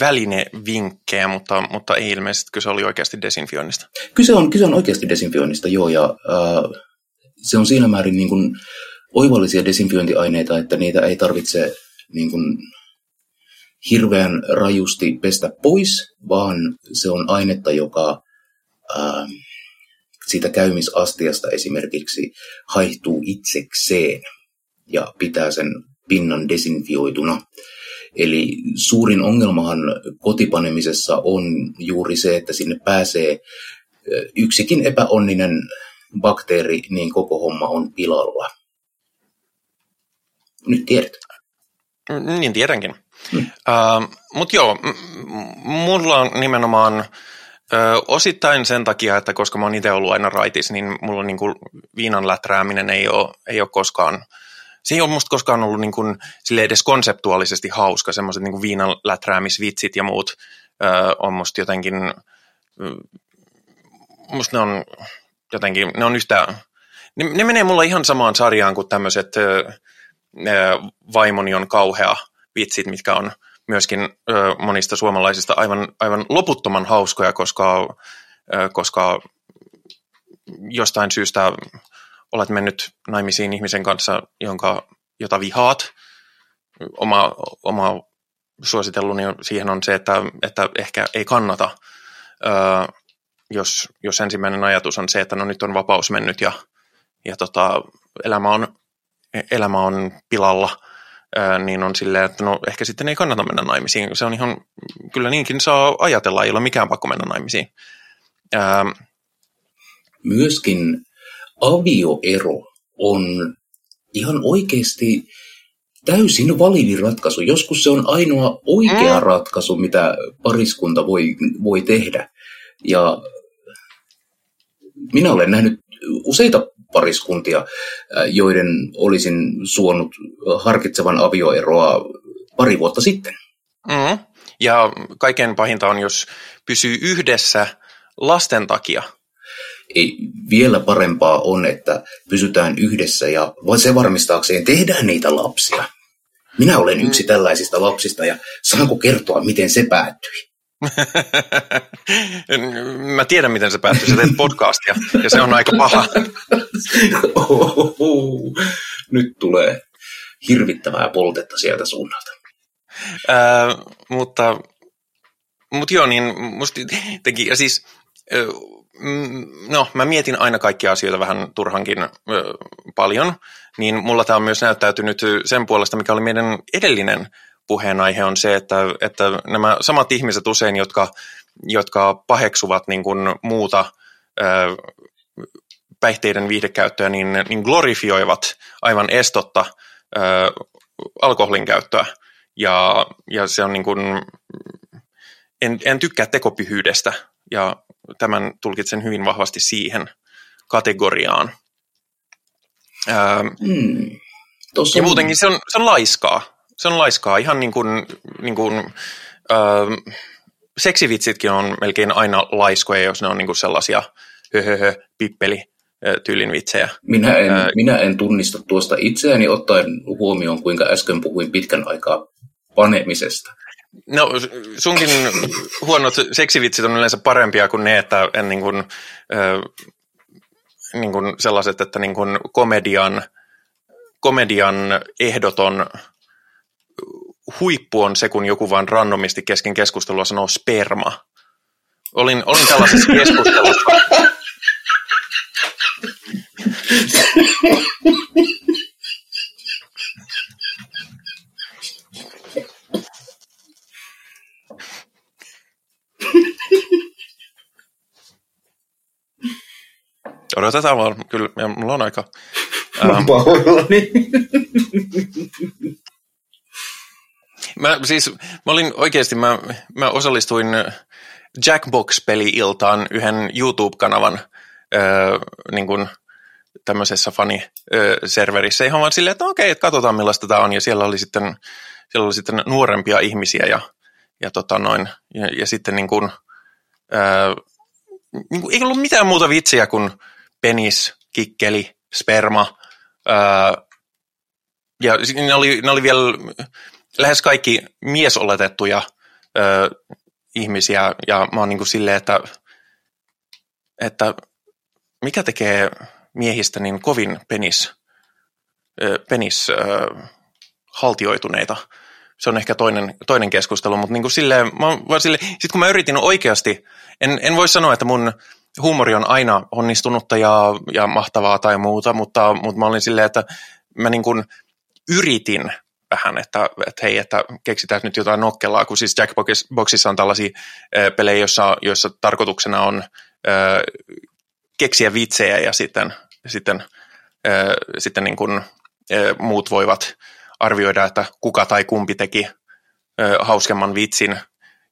välinevinkkejä, mutta, mutta ei ilmeisesti kyse oli oikeasti desinfioinnista. Kyse on, kyse on oikeasti desinfioinnista, joo, ja äh, se on siinä määrin niin kuin oivallisia desinfiointiaineita, että niitä ei tarvitse niin kuin hirveän rajusti pestä pois, vaan se on ainetta, joka äh, siitä käymisastiasta esimerkiksi haihtuu itsekseen ja pitää sen pinnan desinfioituna. Eli suurin ongelmahan kotipanemisessa on juuri se, että sinne pääsee yksikin epäonninen bakteeri, niin koko homma on pilalla. Nyt tiedät. Niin tiedänkin. Hmm. Uh, Mutta joo, m- mulla on nimenomaan uh, osittain sen takia, että koska mä oon itse ollut aina raitis, niin mulla on niinku viinan läträäminen ei ole, ei ole koskaan se ei ole musta koskaan ollut niin kuin, sille edes konseptuaalisesti hauska, semmoiset niin viinan läträämisvitsit ja muut ö, on musta jotenkin, musta ne on jotenkin, ne on yhtä, ne, ne menee mulla ihan samaan sarjaan kuin tämmöiset ö, vaimoni on kauhea vitsit, mitkä on myöskin ö, monista suomalaisista aivan, aivan loputtoman hauskoja, koska, ö, koska jostain syystä olet mennyt naimisiin ihmisen kanssa, jonka, jota vihaat. Oma, oma suositelluni siihen on se, että, että ehkä ei kannata, öö, jos, jos ensimmäinen ajatus on se, että no nyt on vapaus mennyt ja, ja tota, elämä, on, elämä on pilalla, öö, niin on silleen, että no ehkä sitten ei kannata mennä naimisiin. Se on ihan, kyllä niinkin saa ajatella, ei ole mikään pakko mennä naimisiin. Öö, Myöskin avioero on ihan oikeasti täysin validi ratkaisu. Joskus se on ainoa oikea mm. ratkaisu, mitä pariskunta voi, voi tehdä. Ja minä olen nähnyt useita pariskuntia, joiden olisin suonut harkitsevan avioeroa pari vuotta sitten. Mm. Ja kaiken pahinta on, jos pysyy yhdessä lasten takia – ei, vielä parempaa on, että pysytään yhdessä ja se varmistaakseen tehdään niitä lapsia. Minä olen yksi mm. tällaisista lapsista ja saanko kertoa, miten se päättyi? Mä tiedän, miten se päättyi. Sä teet podcastia ja se on aika paha. Nyt tulee hirvittävää poltetta sieltä suunnalta. Äh, mutta, mutta joo, niin musta teki, ja siis no, mä mietin aina kaikkia asioita vähän turhankin ö, paljon, niin mulla tämä on myös näyttäytynyt sen puolesta, mikä oli meidän edellinen puheenaihe, on se, että, että nämä samat ihmiset usein, jotka, jotka paheksuvat niin kuin muuta ö, päihteiden viihdekäyttöä, niin, niin glorifioivat aivan estotta ö, alkoholin käyttöä. Ja, ja se on niin kuin, en, en tykkää tekopyhyydestä, ja tämän tulkitsen hyvin vahvasti siihen kategoriaan. Ää, mm, ja muutenkin se on, se on laiskaa. Se on laiskaa. Ihan niin kuin, niin kuin ää, seksivitsitkin on melkein aina laiskoja, jos ne on niin kuin sellaisia höhöhö, pippeli, tyylin vitsejä. Minä en, ää, minä en tunnista tuosta itseäni ottaen huomioon, kuinka äsken puhuin pitkän aikaa panemisesta. No sunkin huonot seksivitsit on yleensä parempia kuin ne, että en niin kuin, äh, niin kuin sellaiset, että niin kuin komedian, komedian ehdoton huippu on se, kun joku vaan randomisti kesken keskustelua sanoo sperma. Olin, olin tällaisessa keskustelussa. Odotetaan vaan, kyllä, mulla on aika. Ähm, pahoillani. Mä siis, mä olin oikeasti, mä, mä osallistuin Jackbox-peli-iltaan yhden YouTube-kanavan öö, niin kuin tämmöisessä faniserverissä ihan vaan silleen, että okei, että katsotaan millaista tämä on. Ja siellä oli sitten, siellä oli sitten nuorempia ihmisiä ja, ja, tota noin, ja, ja sitten niin kuin, öö, niin kuin, ei ollut mitään muuta vitsiä kuin penis, kikkeli, sperma. Öö, ja ne oli, ne oli vielä lähes kaikki miesoletettuja öö, ihmisiä, ja mä oon niin kuin silleen, että, että mikä tekee miehistä niin kovin penis, penis haltioituneita. Se on ehkä toinen, toinen keskustelu, mutta niin kuin silleen, mä, silleen, sit kun mä yritin oikeasti, en, en voi sanoa, että mun huumori on aina onnistunutta ja, ja mahtavaa tai muuta, mutta, mutta mä olin silleen, että mä niin kuin yritin vähän, että, että hei, että keksitään nyt jotain nokkelaa, kun siis Jackboxissa on tällaisia pelejä, joissa, joissa tarkoituksena on keksiä vitsejä ja sitten, sitten, sitten niin kuin, muut voivat arvioida, että kuka tai kumpi teki hauskemman vitsin.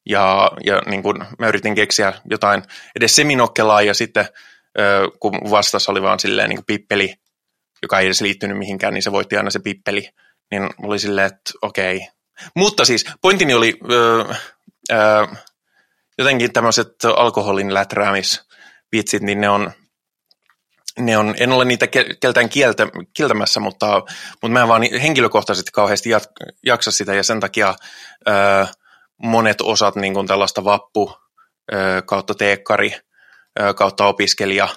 Ja, ja niin kuin mä yritin keksiä jotain edes seminokkelaa ja sitten kun vastassa oli vaan silleen niin kuin pippeli, joka ei edes liittynyt mihinkään, niin se voitti aina se pippeli. Niin oli silleen, että okei. Mutta siis pointtini oli äh, äh, jotenkin tämmöiset alkoholin läträämis vitsit, niin ne on, ne on, en ole niitä keltään kieltä, kieltämässä, mutta, mutta mä en vaan henkilökohtaisesti kauheasti jaksa sitä ja sen takia ö, monet osat niin kuin tällaista vappu ö, kautta teekkari ö, kautta opiskelija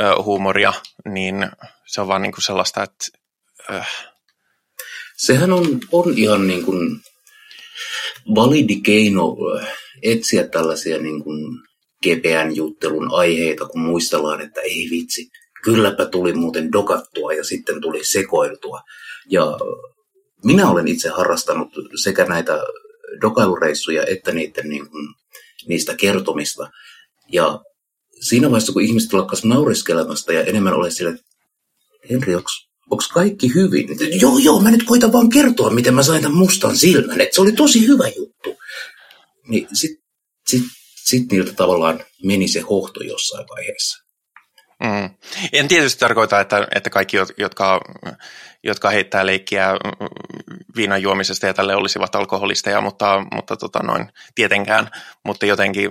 ö, huumoria, niin se on vaan niin kuin sellaista, että... Ö. Sehän on, on ihan niin kuin validi keino etsiä tällaisia niin kuin kepeän juttelun aiheita, kun muistellaan, että ei vitsi, kylläpä tuli muuten dokattua ja sitten tuli sekoiltua. Ja minä olen itse harrastanut sekä näitä dokailureissuja että niiden, niin kuin, niistä kertomista. Ja siinä vaiheessa, kun ihmiset lakkas nauriskelemasta ja enemmän ole sille, että Henri, onko kaikki hyvin? Joo, joo, mä nyt koitan vaan kertoa, miten mä sain tämän mustan silmän, että se oli tosi hyvä juttu. Niin sitten sit sitten niiltä tavallaan meni se hohto jossain vaiheessa. Mm. En tietysti tarkoita, että, että kaikki, jotka, jotka heittää leikkiä viinan juomisesta ja tälle olisivat alkoholisteja, mutta, mutta tota noin, tietenkään. Mutta jotenkin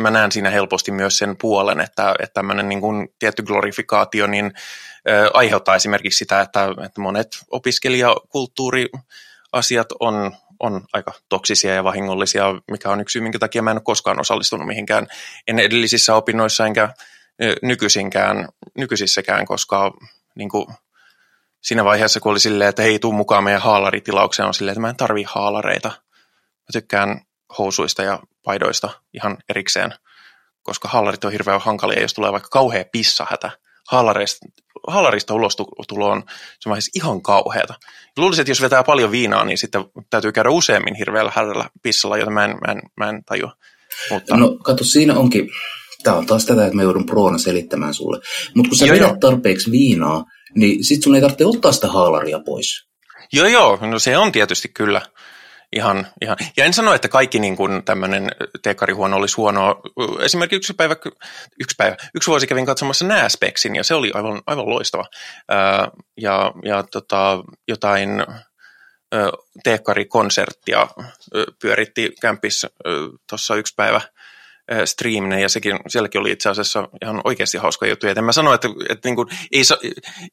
mä näen siinä helposti myös sen puolen, että, että tämmöinen niin kuin tietty glorifikaatio niin, aiheuttaa esimerkiksi sitä, että, että monet opiskelijakulttuuriasiat on on aika toksisia ja vahingollisia, mikä on yksi syy, minkä takia mä en ole koskaan osallistunut mihinkään, en edellisissä opinnoissa enkä nykyisinkään, nykyisissäkään, koska niin kuin, siinä vaiheessa, kun oli silleen, että hei, tuu mukaan meidän haalaritilaukseen, on silleen, että mä en tarvii haalareita. Mä tykkään housuista ja paidoista ihan erikseen, koska haalarit on hirveän hankalia, jos tulee vaikka kauhea pissahätä. Haalareista, halarista ulostulo on vaiheessa ihan kauheata. Luulisin, että jos vetää paljon viinaa, niin sitten täytyy käydä useammin hirveällä hädällä pissalla, jota mä en, mä en, mä en tajua. Mutta... No kato, siinä onkin, tämä on taas tätä, että mä joudun proona selittämään sulle. Mutta kun sä joo, vedät tarpeeksi viinaa, niin sit sun ei tarvitse ottaa sitä haalaria pois. Joo, joo, no se on tietysti kyllä. Ihan, ihan. Ja en sano, että kaikki niin kuin tämmöinen teekkarihuono olisi huonoa. Esimerkiksi yksi päivä, yksi päivä, yksi vuosi kävin katsomassa Nääspeksin ja se oli aivan, aivan loistava. Ja ja tota, jotain teekkarikonserttia pyöritti kämpissä tuossa yksi päivä – striiminen ja sekin, sielläkin oli itse asiassa ihan oikeasti hauska juttu. En mä sano, että, että niin kuin, ei sa,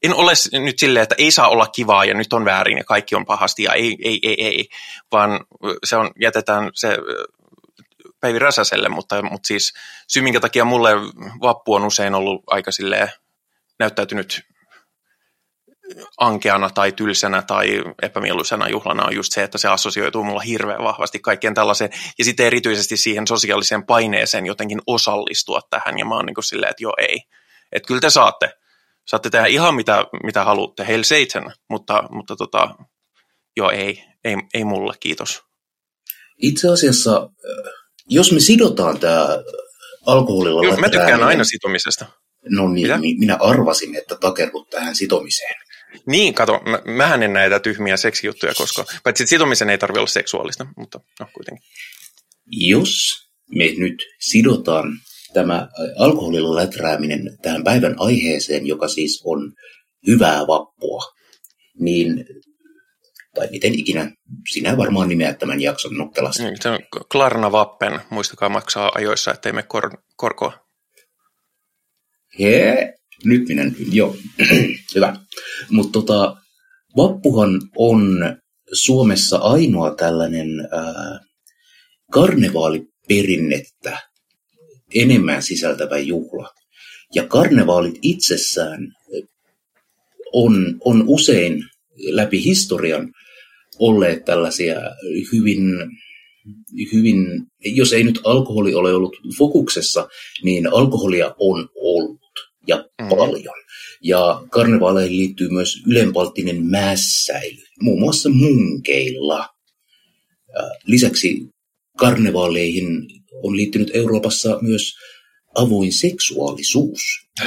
en ole nyt silleen, että ei saa olla kivaa ja nyt on väärin ja kaikki on pahasti ja ei, ei, ei, ei, vaan se on, jätetään se Päivi Räsäselle, mutta, mutta siis syy, minkä takia mulle vappu on usein ollut aika silleen näyttäytynyt ankeana tai tylsänä tai epämieluisena juhlana on just se, että se assosioituu mulla hirveän vahvasti kaikkeen tällaiseen. Ja sitten erityisesti siihen sosiaaliseen paineeseen jotenkin osallistua tähän. Ja mä oon niin kuin silleen, että joo ei. Että kyllä te saatte. Saatte tehdä ihan mitä, mitä haluatte. Heil seitsemän, mutta, mutta tota, joo ei, ei, ei mulle, kiitos. Itse asiassa, jos me sidotaan tämä alkoholilla... Joo, mä tykkään aina sitomisesta. No niin, Mitä? minä arvasin, että takerrut tähän sitomiseen. Niin, kato, mä, mähän en näitä tyhmiä seksijuttuja koska paitsi sitomisen ei tarvitse olla seksuaalista, mutta no kuitenkin. Jos me nyt sidotaan tämä alkoholilla läträäminen tähän päivän aiheeseen, joka siis on hyvää vappua, niin tai miten ikinä sinä varmaan nimeät tämän jakson nokkelasti. Niin, se on Klarna Vappen, muistakaa maksaa ajoissa, ettei me kor- korkoa. Hee, nyt minä, joo, hyvä. Mutta tota, Vappuhan on Suomessa ainoa tällainen äh, karnevaaliperinnettä enemmän sisältävä juhla. Ja karnevaalit itsessään on, on usein läpi historian olleet tällaisia hyvin, hyvin, jos ei nyt alkoholi ole ollut fokuksessa, niin alkoholia on ja mm. paljon. Ja karnevaaleihin liittyy myös ylenpalttinen mässäily, muun muassa munkeilla. Lisäksi karnevaaleihin on liittynyt Euroopassa myös avoin seksuaalisuus,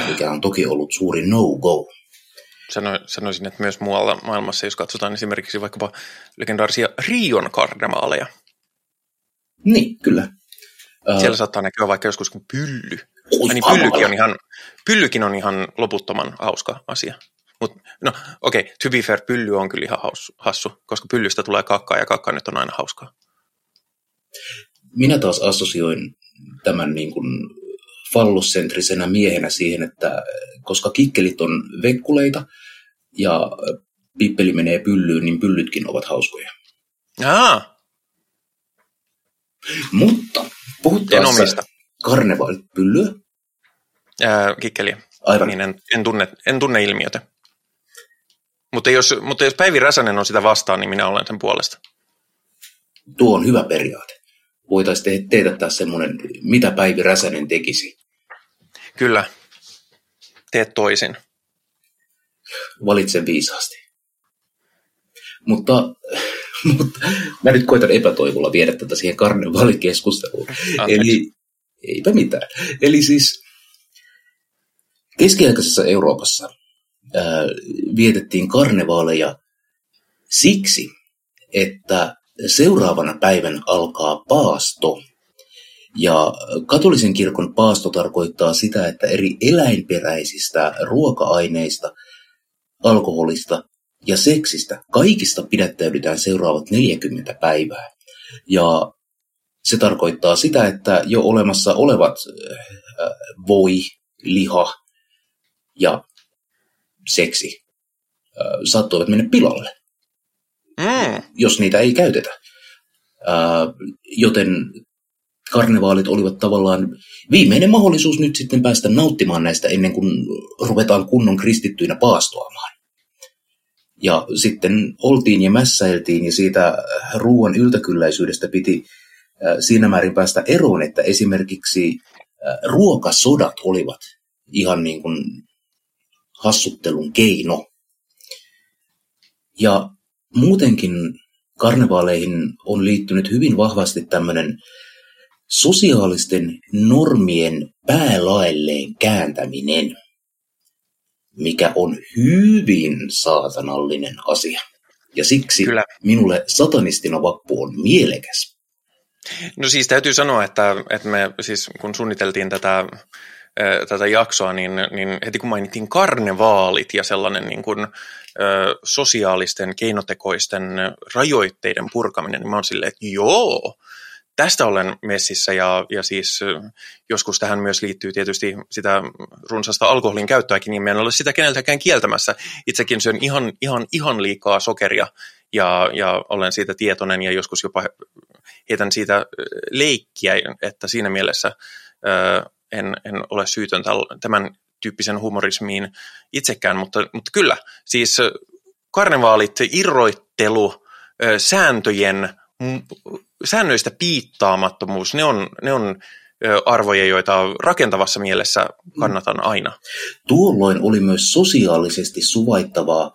mikä on toki ollut suuri no-go. Sano, sanoisin, että myös muualla maailmassa, jos katsotaan esimerkiksi vaikkapa legendaarisia Rion karnevaaleja. Niin, kyllä. Siellä saattaa näkyä vaikka joskus kuin pylly. Oi, niin pyllykin on, ihan, pyllykin on ihan loputtoman hauska asia. Mut, no okei, okay, to be fair, pylly on kyllä ihan haus, hassu, koska pyllystä tulee kakkaa ja kakka nyt on aina hauskaa. Minä taas assosioin tämän niin kuin fallosentrisenä miehenä siihen, että koska kikkelit on vekkuleita ja pippeli menee pyllyyn, niin pyllytkin ovat hauskoja. Aa. Mutta puhuttaessa karnevaalit pyllyä. Ää, kikkeliä. Aivan. Niin en, en, tunne, en tunne ilmiötä. Mutta jos, mutta jos Päivi Räsänen on sitä vastaan, niin minä olen sen puolesta. Tuo on hyvä periaate. Voitaisiin te- tehdä taas semmoinen, mitä Päivi Räsänen tekisi. Kyllä. Teet toisin. Valitse viisaasti. Mutta, mutta mä nyt koitan epätoivolla viedä tätä siihen karnevaalikeskusteluun. Eli eipä mitään. Eli siis keskiaikaisessa Euroopassa ää, vietettiin karnevaaleja siksi, että seuraavana päivänä alkaa paasto. Ja katolisen kirkon paasto tarkoittaa sitä, että eri eläinperäisistä ruoka-aineista, alkoholista ja seksistä kaikista pidättäydytään seuraavat 40 päivää. Ja se tarkoittaa sitä, että jo olemassa olevat voi, liha ja seksi saattoivat mennä pilalle, mm. jos niitä ei käytetä. Joten karnevaalit olivat tavallaan viimeinen mahdollisuus nyt sitten päästä nauttimaan näistä ennen kuin ruvetaan kunnon kristittyinä paastoamaan. Ja sitten oltiin ja mässäiltiin ja siitä ruoan yltäkylläisyydestä piti siinä määrin päästä eroon, että esimerkiksi ruokasodat olivat ihan niin kuin hassuttelun keino. Ja muutenkin karnevaaleihin on liittynyt hyvin vahvasti tämmöinen sosiaalisten normien päälaelleen kääntäminen, mikä on hyvin saatanallinen asia. Ja siksi Kyllä. minulle satanistina vappu on mielekäs. No siis täytyy sanoa, että, että me siis kun suunniteltiin tätä, tätä jaksoa, niin, niin heti kun mainittiin karnevaalit ja sellainen niin kuin, sosiaalisten keinotekoisten rajoitteiden purkaminen, niin mä oon silleen, että joo, tästä olen messissä ja, ja siis joskus tähän myös liittyy tietysti sitä runsasta alkoholin käyttöäkin, niin en ole sitä keneltäkään kieltämässä. Itsekin syön ihan, ihan, ihan liikaa sokeria ja, ja olen siitä tietoinen ja joskus jopa heitän siitä leikkiä, että siinä mielessä en, en ole syytön tämän tyyppisen humorismiin itsekään, mutta, mutta kyllä, siis karnevaalit, irroittelu, sääntöjen, säännöistä piittaamattomuus, ne on, ne on arvoja, joita rakentavassa mielessä kannatan aina. Tuolloin oli myös sosiaalisesti suvaittavaa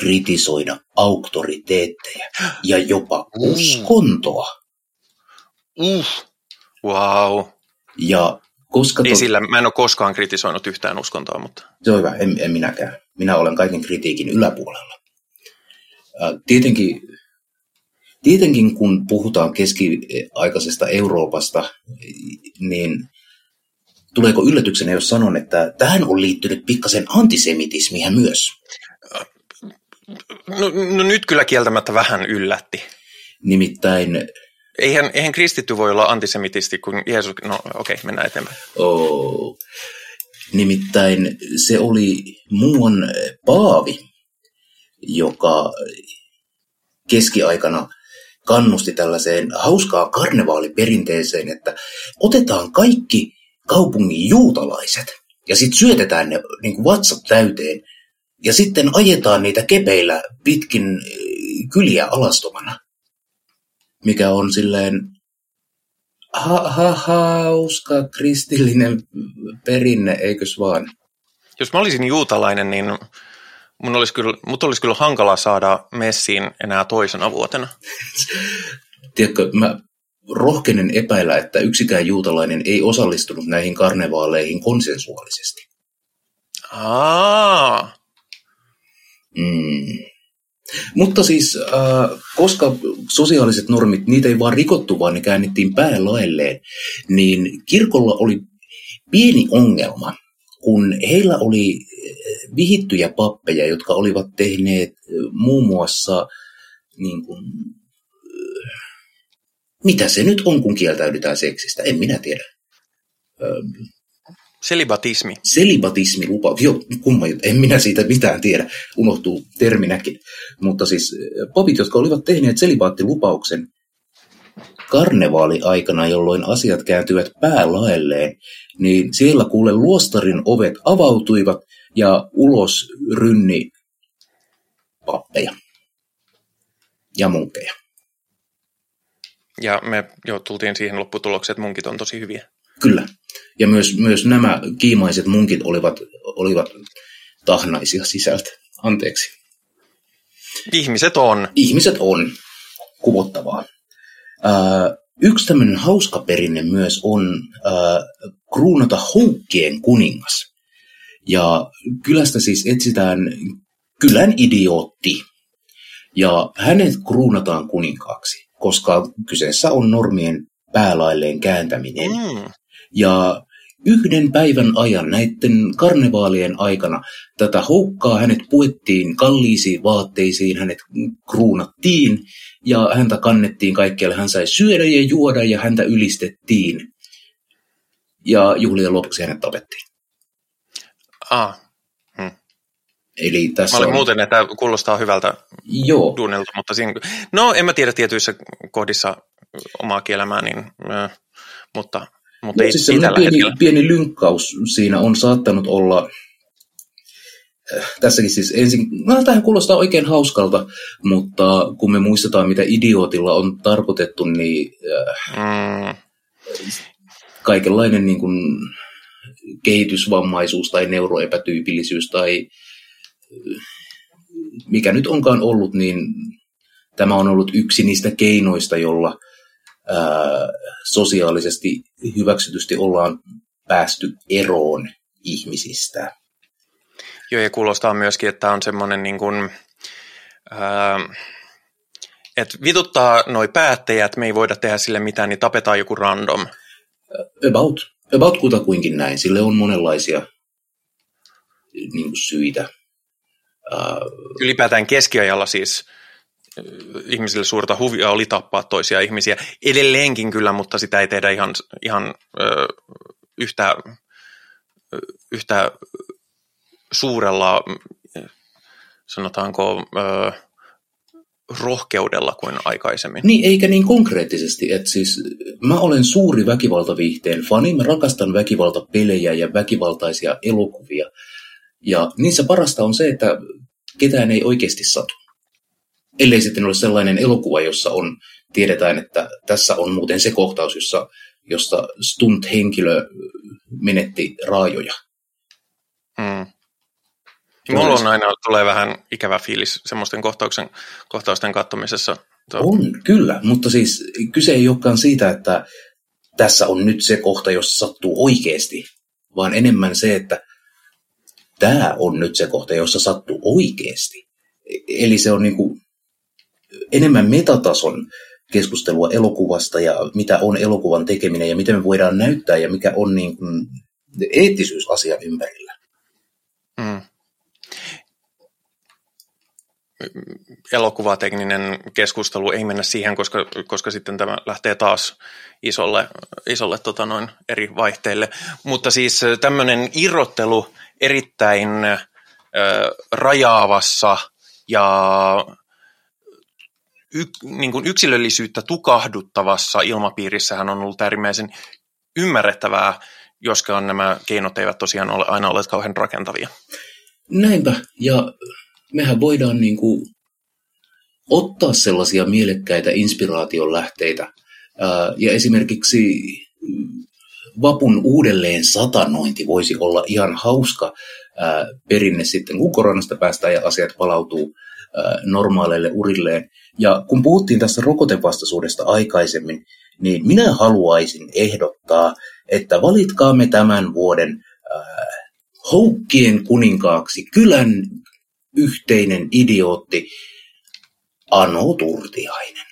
kritisoida auktoriteetteja ja jopa mm. uskontoa. Uh, wow. Ja koska Ei to... sillä, mä en ole koskaan kritisoinut yhtään uskontoa, mutta... Se on hyvä, en, en minäkään. Minä olen kaiken kritiikin yläpuolella. Tietenkin, tietenkin kun puhutaan keskiaikaisesta Euroopasta, niin tuleeko yllätyksenä, jos sanon, että tähän on liittynyt pikkasen antisemitismiä myös? No, no nyt kyllä kieltämättä vähän yllätti. Nimittäin... Eihän, eihän kristitty voi olla antisemitisti, kun Jeesus... No okei, okay, mennään eteenpäin. Oh. Nimittäin se oli muuan Paavi, joka keskiaikana kannusti tällaiseen hauskaan karnevaaliperinteeseen, että otetaan kaikki kaupungin juutalaiset ja sitten syötetään ne niin kuin vatsat täyteen ja sitten ajetaan niitä kepeillä pitkin eh, kyliä alastomana, mikä on silleen ha, ha, hauska kristillinen perinne, eikös vaan? Jos mä olisin juutalainen, niin mun olisi kyllä, mut olisi kyllä hankala saada messiin enää toisena vuotena. Tiedätkö, mä rohkenen epäillä, että yksikään juutalainen ei osallistunut näihin karnevaaleihin konsensuaalisesti. Aa. Mm. Mutta siis, äh, koska sosiaaliset normit, niitä ei vaan rikottu, vaan ne käännettiin päälailleen, niin kirkolla oli pieni ongelma, kun heillä oli äh, vihittyjä pappeja, jotka olivat tehneet äh, muun muassa, niin kuin, äh, mitä se nyt on, kun kieltäydytään seksistä, en minä tiedä. Selibatismi. Selibatismi lupa. Joo, kumma, en minä siitä mitään tiedä, unohtuu terminäkin. Mutta siis papit, jotka olivat tehneet selibaattilupauksen karnevaali-aikana, jolloin asiat kääntyvät päälaelleen, niin siellä kuule luostarin ovet avautuivat ja ulos rynni pappeja ja munkkeja. Ja me jo tultiin siihen lopputulokseen, että munkit on tosi hyviä. Kyllä. Ja myös, myös nämä kiimaiset munkit olivat, olivat tahnaisia sisältä. Anteeksi. Ihmiset on. Ihmiset on. Kuvottavaa. Äh, yksi tämmöinen hauska perinne myös on äh, kruunata houkkien kuningas. Ja kylästä siis etsitään kylän idiootti. Ja hänet kruunataan kuninkaaksi, koska kyseessä on normien päälailleen kääntäminen. Mm. Ja yhden päivän ajan näiden karnevaalien aikana tätä houkkaa hänet puettiin kalliisiin vaatteisiin, hänet kruunattiin ja häntä kannettiin kaikkialle. Hän sai syödä ja juoda ja häntä ylistettiin. Ja juhlien lopuksi hänet tapettiin. Ah. Hmm. Eli tässä mä olin on... muuten, että kuulostaa hyvältä Joo. duunilta, mutta siinä... No, en mä tiedä tietyissä kohdissa omaa kielämää, niin, mutta mutta ei siis pieni, pieni lynkkaus siinä on saattanut olla, äh, tässäkin siis ensin, no tähän kuulostaa oikein hauskalta, mutta kun me muistetaan, mitä idiootilla on tarkoitettu, niin äh, mm. kaikenlainen niin kuin, kehitysvammaisuus tai neuroepätyypillisyys tai äh, mikä nyt onkaan ollut, niin tämä on ollut yksi niistä keinoista, jolla – sosiaalisesti hyväksytysti ollaan päästy eroon ihmisistä. Joo, ja kuulostaa myöskin, että on semmoinen niin kuin, ää, että vituttaa noi päättäjät, me ei voida tehdä sille mitään, niin tapetaan joku random. About, about kutakuinkin näin. Sille on monenlaisia niin kuin syitä. Ylipäätään keskiajalla siis ihmisille suurta huvia oli tappaa toisia ihmisiä. Edelleenkin kyllä, mutta sitä ei tehdä ihan, ihan ö, yhtä, yhtä suurella, sanotaanko, ö, rohkeudella kuin aikaisemmin. Niin, eikä niin konkreettisesti. Että siis mä olen suuri väkivaltaviihteen fani, mä rakastan väkivaltapelejä ja väkivaltaisia elokuvia. Ja niissä parasta on se, että ketään ei oikeasti satu ellei sitten ole sellainen elokuva, jossa on, tiedetään, että tässä on muuten se kohtaus, jossa, jossa stunt-henkilö menetti raajoja. Mm. Mulla on aina tulee vähän ikävä fiilis semmoisten kohtauksen, kohtausten katsomisessa. On, kyllä, mutta siis kyse ei olekaan siitä, että tässä on nyt se kohta, jossa sattuu oikeasti, vaan enemmän se, että tämä on nyt se kohta, jossa sattuu oikeasti. Eli se on niin kuin enemmän metatason keskustelua elokuvasta ja mitä on elokuvan tekeminen ja miten me voidaan näyttää ja mikä on niin kuin eettisyysasian ympärillä. Mm. Elokuvatekninen keskustelu ei mennä siihen, koska, koska sitten tämä lähtee taas isolle, isolle tota noin, eri vaihteille. Mutta siis tämmöinen irrottelu erittäin ö, rajaavassa ja y, niin kuin yksilöllisyyttä tukahduttavassa ilmapiirissähän on ollut äärimmäisen ymmärrettävää, joskaan nämä keinot eivät tosiaan ole aina olleet kauhean rakentavia. Näinpä, ja mehän voidaan niin kuin ottaa sellaisia mielekkäitä inspiraation lähteitä. Ja esimerkiksi vapun uudelleen satanointi voisi olla ihan hauska perinne sitten, kun koronasta päästään ja asiat palautuu normaaleille urilleen. Ja kun puhuttiin tästä rokotevastaisuudesta aikaisemmin, niin minä haluaisin ehdottaa, että valitkaamme tämän vuoden äh, houkkien kuninkaaksi kylän yhteinen idiootti Ano Turtiainen.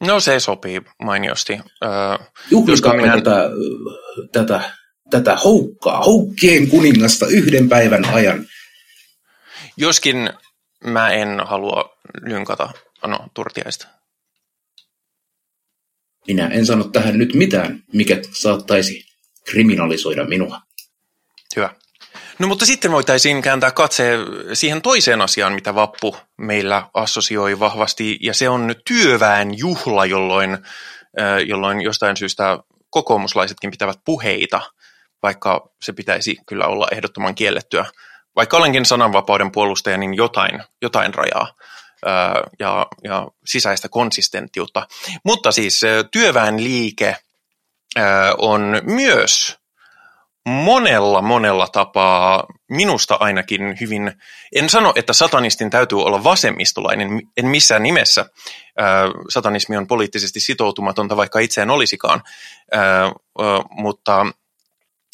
No se sopii mainiosti. Äh, Juhlikaamme minä... tätä, tätä, tätä houkkaa, houkkien kuningasta yhden päivän ajan. Joskin mä en halua lynkata Ano Turtiaista. Minä en sano tähän nyt mitään, mikä saattaisi kriminalisoida minua. Hyvä. No mutta sitten voitaisiin kääntää katse siihen toiseen asiaan, mitä vappu meillä assosioi vahvasti, ja se on työväen juhla, jolloin, jolloin jostain syystä kokoomuslaisetkin pitävät puheita, vaikka se pitäisi kyllä olla ehdottoman kiellettyä. Vaikka olenkin sananvapauden puolustaja, niin jotain, jotain rajaa ja, ja sisäistä konsistenttiutta. Mutta siis työväen liike on myös monella, monella tapaa, minusta ainakin hyvin, en sano, että satanistin täytyy olla vasemmistolainen, en missään nimessä. Satanismi on poliittisesti sitoutumatonta, vaikka itse en olisikaan, mutta,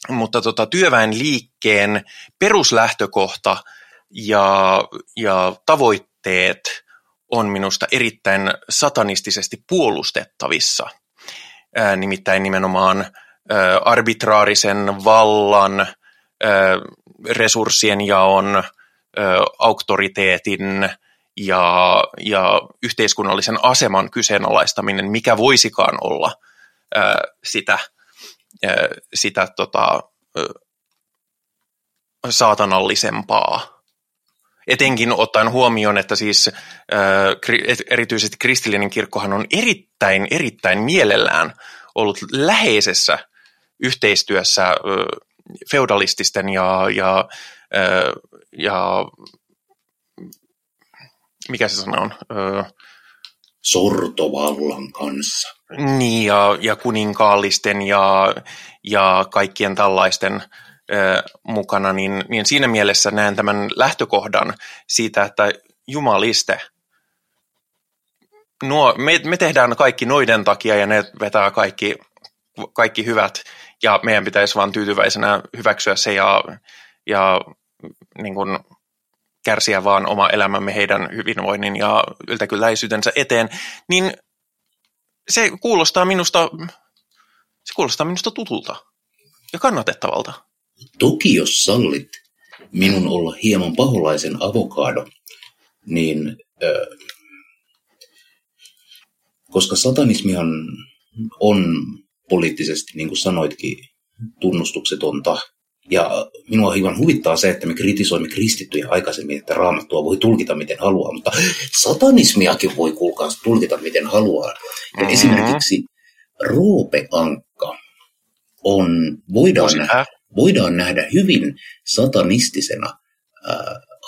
mutta tota, työväen liikkeen peruslähtökohta ja, ja tavoitteet on minusta erittäin satanistisesti puolustettavissa. Ää, nimittäin nimenomaan ää, arbitraarisen vallan, ää, resurssien jaon, ää, auktoriteetin ja, ja yhteiskunnallisen aseman kyseenalaistaminen, mikä voisikaan olla ää, sitä, sitä tota, saatanallisempaa etenkin ottaen huomioon, että siis erityisesti kristillinen kirkkohan on erittäin, erittäin mielellään ollut läheisessä yhteistyössä feudalististen ja, ja, ja mikä se sana on? Sortovallan kanssa. Niin, ja, ja kuninkaallisten ja, ja kaikkien tällaisten mukana, niin, niin siinä mielessä näen tämän lähtökohdan siitä, että jumaliste, nuo, me, me tehdään kaikki noiden takia ja ne vetää kaikki, kaikki hyvät ja meidän pitäisi vain tyytyväisenä hyväksyä se ja, ja niin kuin kärsiä vaan oma elämämme heidän hyvinvoinnin ja yltäkylläisyytensä eteen, niin se kuulostaa minusta, se kuulostaa minusta tutulta ja kannatettavalta. Toki jos sallit minun olla hieman paholaisen avokado, niin ö, koska satanismihan on poliittisesti, niin kuin sanoitkin, tunnustuksetonta. Ja minua hieman huvittaa se, että me kritisoimme kristittyjä aikaisemmin, että raamattua voi tulkita miten haluaa, mutta satanismiakin voi kuulkaa tulkita miten haluaa. Ja mm-hmm. esimerkiksi Roope Ankka on, voidaan, nähdä, voidaan nähdä hyvin satanistisena äh,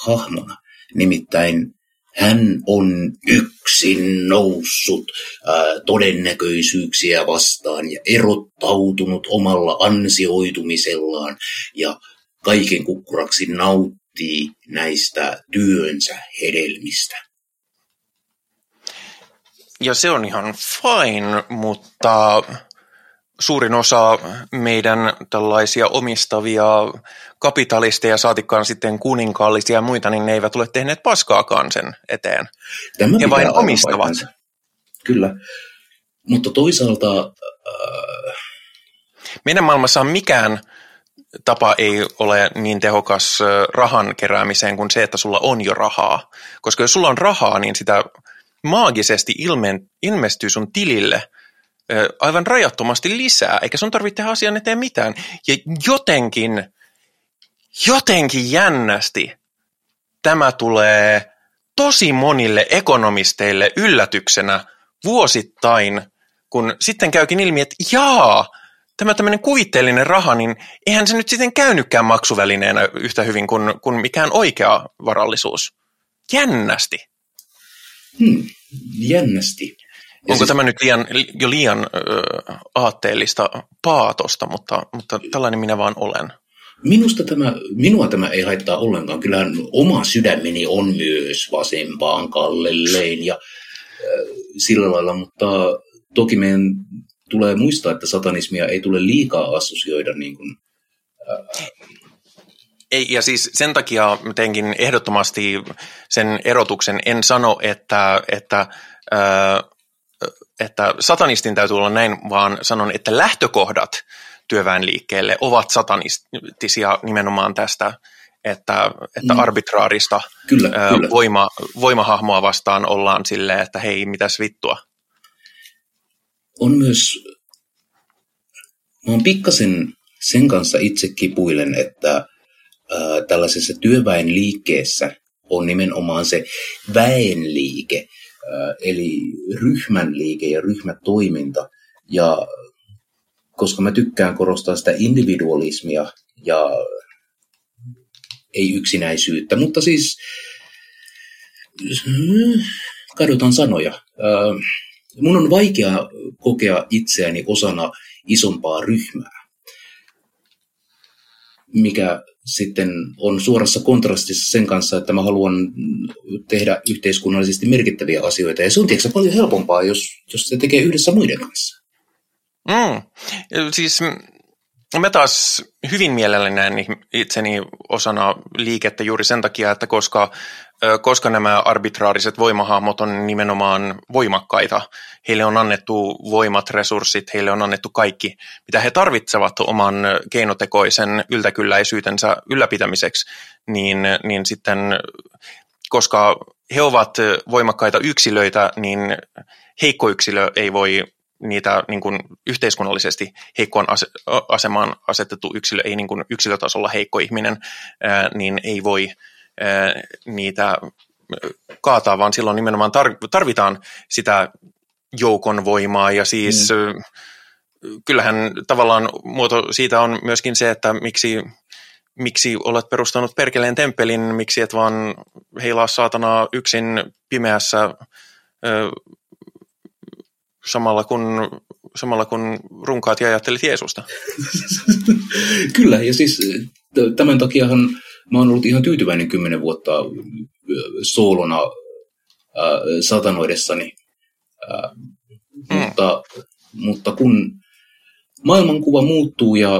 hahmona. Nimittäin hän on yksin noussut äh, todennäköisyyksiä vastaan ja erottautunut omalla ansioitumisellaan ja kaiken kukkuraksi nauttii näistä työnsä hedelmistä. Ja se on ihan fine, mutta suurin osa meidän tällaisia omistavia kapitalisteja, saatikkaan sitten kuninkaallisia ja muita, niin ne eivät ole tehneet paskaakaan sen eteen. Tämä He vain omistavat. Paikkansa. Kyllä, mutta toisaalta... Äh... Meidän maailmassa on mikään tapa ei ole niin tehokas rahan keräämiseen kuin se, että sulla on jo rahaa. Koska jos sulla on rahaa, niin sitä maagisesti ilme, ilmestyy sun tilille aivan rajattomasti lisää, eikä sun tarvitse tehdä asian eteen mitään. Ja jotenkin, jotenkin jännästi tämä tulee tosi monille ekonomisteille yllätyksenä vuosittain, kun sitten käykin ilmi, että jaa, tämä tämmöinen kuvitteellinen raha, niin eihän se nyt sitten käynytkään maksuvälineenä yhtä hyvin kuin, kuin mikään oikea varallisuus. Jännästi. Hmm, jännästi. Ja Onko siis... tämä nyt liian, jo liian ö, aatteellista paatosta, mutta, mutta tällainen minä vaan olen. Minusta tämä, minua tämä ei haittaa ollenkaan. Kyllähän oma sydämeni on myös vasempaan kallelleen ja äh, sillä lailla, mutta toki meidän tulee muistaa, että satanismia ei tule liikaa assosioida niin kuin, äh, ei, ja siis sen takia teinkin ehdottomasti sen erotuksen. En sano, että, että, äh, että satanistin täytyy olla näin, vaan sanon, että lähtökohdat työväenliikkeelle ovat satanistisia nimenomaan tästä, että, että mm. arbitraarista kyllä, ää, kyllä. Voima, voimahahmoa vastaan ollaan silleen, että hei, mitäs vittua. On myös, mä oon pikkasen sen kanssa itse kipuilen, että ää, tällaisessa työväenliikkeessä on nimenomaan se väenliike, eli ryhmän liike ja ryhmätoiminta. Ja koska mä tykkään korostaa sitä individualismia ja ei yksinäisyyttä, mutta siis kadotan sanoja. Mun on vaikea kokea itseäni osana isompaa ryhmää, mikä sitten on suorassa kontrastissa sen kanssa, että mä haluan tehdä yhteiskunnallisesti merkittäviä asioita. Ja se on tietysti paljon helpompaa, jos, jos se tekee yhdessä muiden kanssa. Mm. Siis mä taas hyvin mielelläni näen itseni osana liikettä juuri sen takia, että koska, koska nämä arbitraariset voimahahmot on nimenomaan voimakkaita, heille on annettu voimat, resurssit, heille on annettu kaikki, mitä he tarvitsevat oman keinotekoisen yltäkylläisyytensä ylläpitämiseksi, niin, niin sitten koska he ovat voimakkaita yksilöitä, niin heikko yksilö ei voi niitä niin kuin yhteiskunnallisesti heikkoon asemaan asetettu yksilö, ei niin kuin yksilötasolla heikko ihminen, niin ei voi niitä kaataa, vaan silloin nimenomaan tarvitaan sitä joukon voimaa ja siis mm. kyllähän tavallaan muoto siitä on myöskin se, että miksi, miksi olet perustanut Perkeleen temppelin, miksi et vaan heilaa saatana yksin pimeässä samalla kun, samalla kun runkaat ja ajattelit Jeesusta. Kyllä, ja siis tämän takiahan mä oon ollut ihan tyytyväinen kymmenen vuotta soolona äh, satanoidessani. Äh, mm. mutta, mutta kun maailmankuva muuttuu ja